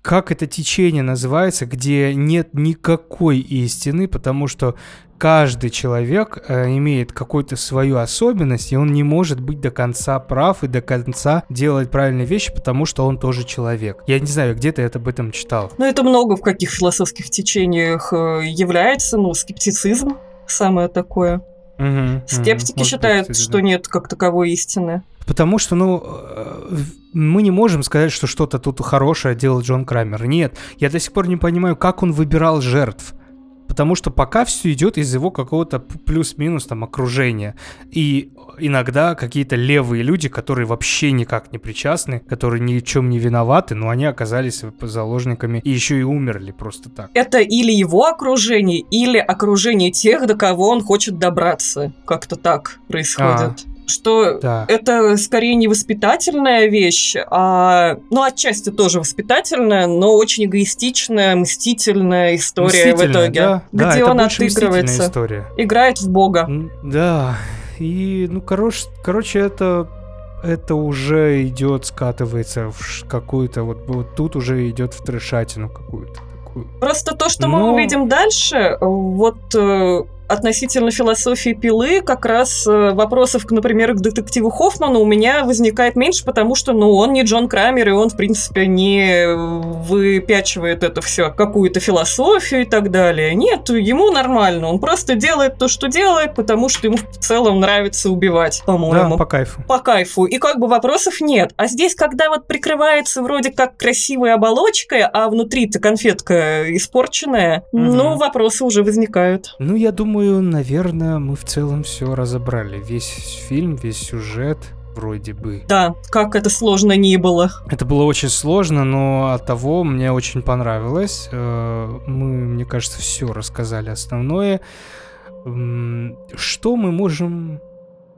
Как это течение называется, где нет никакой истины, потому что каждый человек э, имеет какую-то свою особенность, и он не может быть до конца прав и до конца делать правильные вещи, потому что он тоже человек. Я не знаю, где ты это об этом читал. Ну, это много в каких философских течениях э, является, ну, скептицизм самое такое. Мгм, Скептики. Может считают, быть, что да. нет как таковой истины. Потому что, ну, э, мы не можем сказать, что что-то тут хорошее делал Джон Крамер. Нет, я до сих пор не понимаю, как он выбирал жертв. Потому что пока все идет из его какого-то плюс-минус там окружения. И иногда какие-то левые люди, которые вообще никак не причастны, которые ни в чем не виноваты, но они оказались заложниками и еще и умерли просто так. Это или его окружение, или окружение тех, до кого он хочет добраться. Как-то так происходит. Что Да. это скорее не воспитательная вещь, а, ну, отчасти тоже воспитательная, но очень эгоистичная, мстительная история в Мстительная, итоге. да, где да, он отыгрывается, история. играет в бога. Да, и, ну, короче, короче это, это уже идет, скатывается в какую-то, вот, вот тут уже идет в трешатину какую-то. Просто то, что мы Но- увидим дальше, вот э, относительно философии пилы, как раз э, вопросов, например, к детективу Хоффману у меня возникает меньше, потому что, ну, он не Джон Крамер, и он, в принципе, не выпячивает это все, какую-то философию и так далее. Нет, ему нормально, он просто делает то, что делает, потому что ему в целом нравится убивать, Да, по-моему по кайфу. по кайфу, и как бы вопросов нет. А здесь, когда вот прикрывается вроде как красивой оболочкой, а внутри-то конфетка испорченная, Мгм. ну, вопросы уже возникают. Ну, я думаю, наверное, мы в целом все разобрали. Весь фильм, весь сюжет, вроде бы. Да, как это сложно ни было. Это было очень сложно, но от того мне очень понравилось. Э, Мы, мне кажется, все рассказали основное. Что мы можем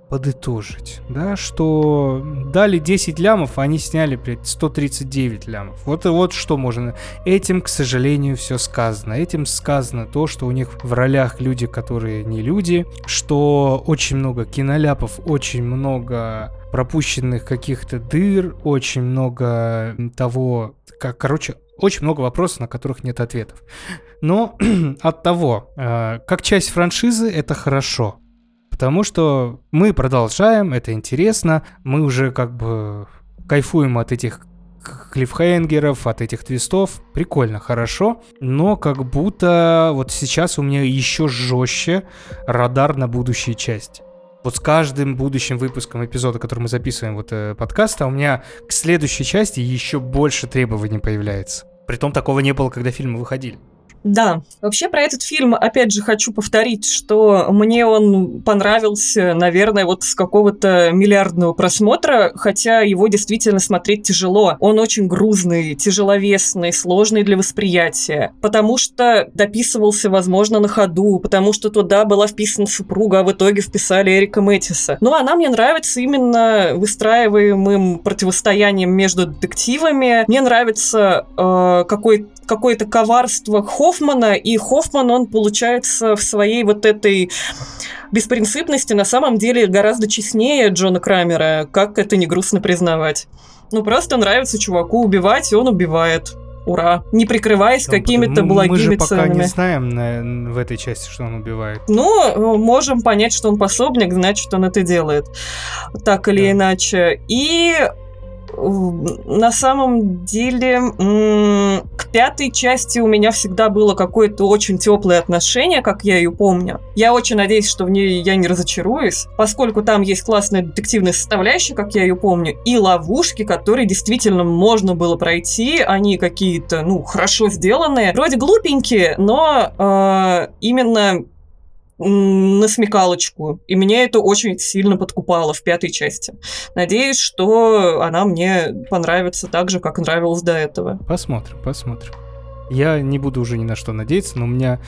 подытожить, да, что дали 10 лямов, а они сняли, блядь, 139 лямов. Вот вот что можно. Этим, к сожалению, все сказано. Этим сказано то, что у них в ролях люди, которые не люди, что очень много киноляпов, очень много пропущенных каких-то дыр, очень много того, как, короче, очень много вопросов, на которых нет ответов. Но от того, э, как часть франшизы, это хорошо. Потому что мы продолжаем, это интересно, мы уже как бы кайфуем от этих клиффхенгеров, от этих твистов. Прикольно, хорошо. Но как будто вот сейчас у меня еще жестче радар на будущие части. Вот с каждым будущим выпуском эпизода, который мы записываем вот э, подкаста, у меня к следующей части еще больше требований появляется. Притом такого не было, когда фильмы выходили. Да, вообще про этот фильм, опять же, хочу повторить, что мне он понравился, наверное, вот с какого-то миллиардного просмотра, хотя его действительно смотреть тяжело. Он очень грузный, тяжеловесный, сложный для восприятия, потому что дописывался, возможно, на ходу, потому что туда была вписана супруга, а в итоге вписали Эрика Мэттиса. Ну, она мне нравится именно выстраиваемым противостоянием между детективами. Мне нравится э, какой какое-то коварство Хоффмана, и Хоффман, он, получается, в своей вот этой беспринципности на самом деле гораздо честнее Джона Крамера, как это не грустно признавать. Ну, просто нравится чуваку убивать, и он убивает. Ура. Не прикрываясь какими-то благими Мы же пока целями. не знаем на- в этой части, что он убивает. Ну, э, можем понять, что он пособник, значит, он это делает. Так или Да. иначе. И э, на самом деле к пятой части у меня всегда было какое-то очень теплое отношение, как я ее помню. Я очень надеюсь, что в ней я не разочаруюсь, поскольку там есть классная детективная составляющая, как я ее помню, и ловушки, которые действительно можно было пройти. Они какие-то, ну, хорошо сделанные. Вроде глупенькие, но э, именно на смекалочку. И меня это очень сильно подкупало в пятой части. Надеюсь, что она мне понравится так же, как нравилась до этого. Посмотрим, посмотрим. Я не буду уже ни на что надеяться, но у меня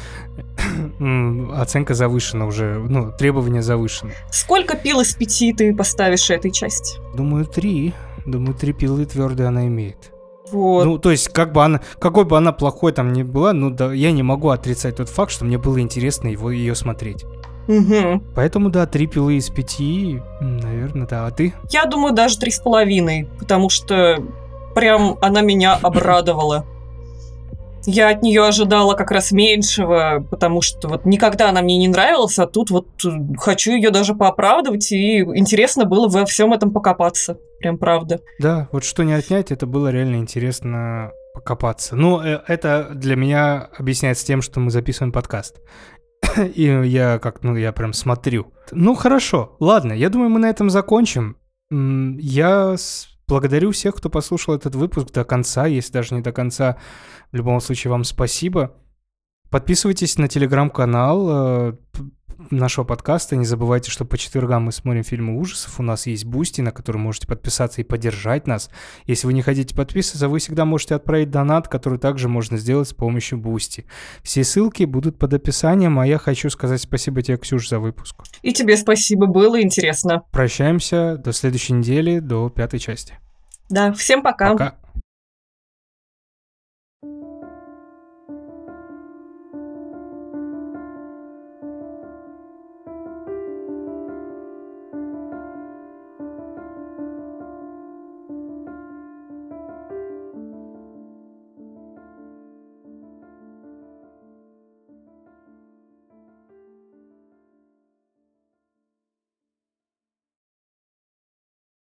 оценка завышена уже, ну, требования завышены. Сколько пил из пяти ты поставишь этой части? Думаю, три. Думаю, три пилы твердые она имеет. Вот. Ну, то есть, как бы она, какой бы она плохой там ни была, ну да, я не могу отрицать тот факт, что мне было интересно его ее смотреть. Мгм. Поэтому, да, три пилы из пяти, наверное, да. А ты? Я думаю, даже три с половиной, потому что прям она меня обрадовала. Я от нее ожидала как раз меньшего, потому что вот никогда она мне не нравилась, а тут вот э, хочу ее даже пооправдывать, и интересно было во всем этом покопаться. Прям правда. Да, вот что не отнять, это было реально интересно покопаться. Ну, э, это для меня объясняется тем, что мы записываем подкаст. И я как, ну, я прям смотрю. Ну, хорошо, ладно, я думаю, мы на этом закончим. Я благодарю всех, кто послушал этот выпуск до конца, если даже не до конца. В любом случае, вам спасибо. Подписывайтесь на телеграм-канал э, нашего подкаста. Не забывайте, что по четвергам мы смотрим фильмы ужасов. У нас есть Boosty, на который можете подписаться и поддержать нас. Если вы не хотите подписываться, вы всегда можете отправить донат, который также можно сделать с помощью Boosty. Все ссылки будут под описанием, а я хочу сказать спасибо тебе, Ксюш, за выпуск. И тебе спасибо, было интересно. Прощаемся до следующей недели, до пятой части. Да, всем пока. Пока.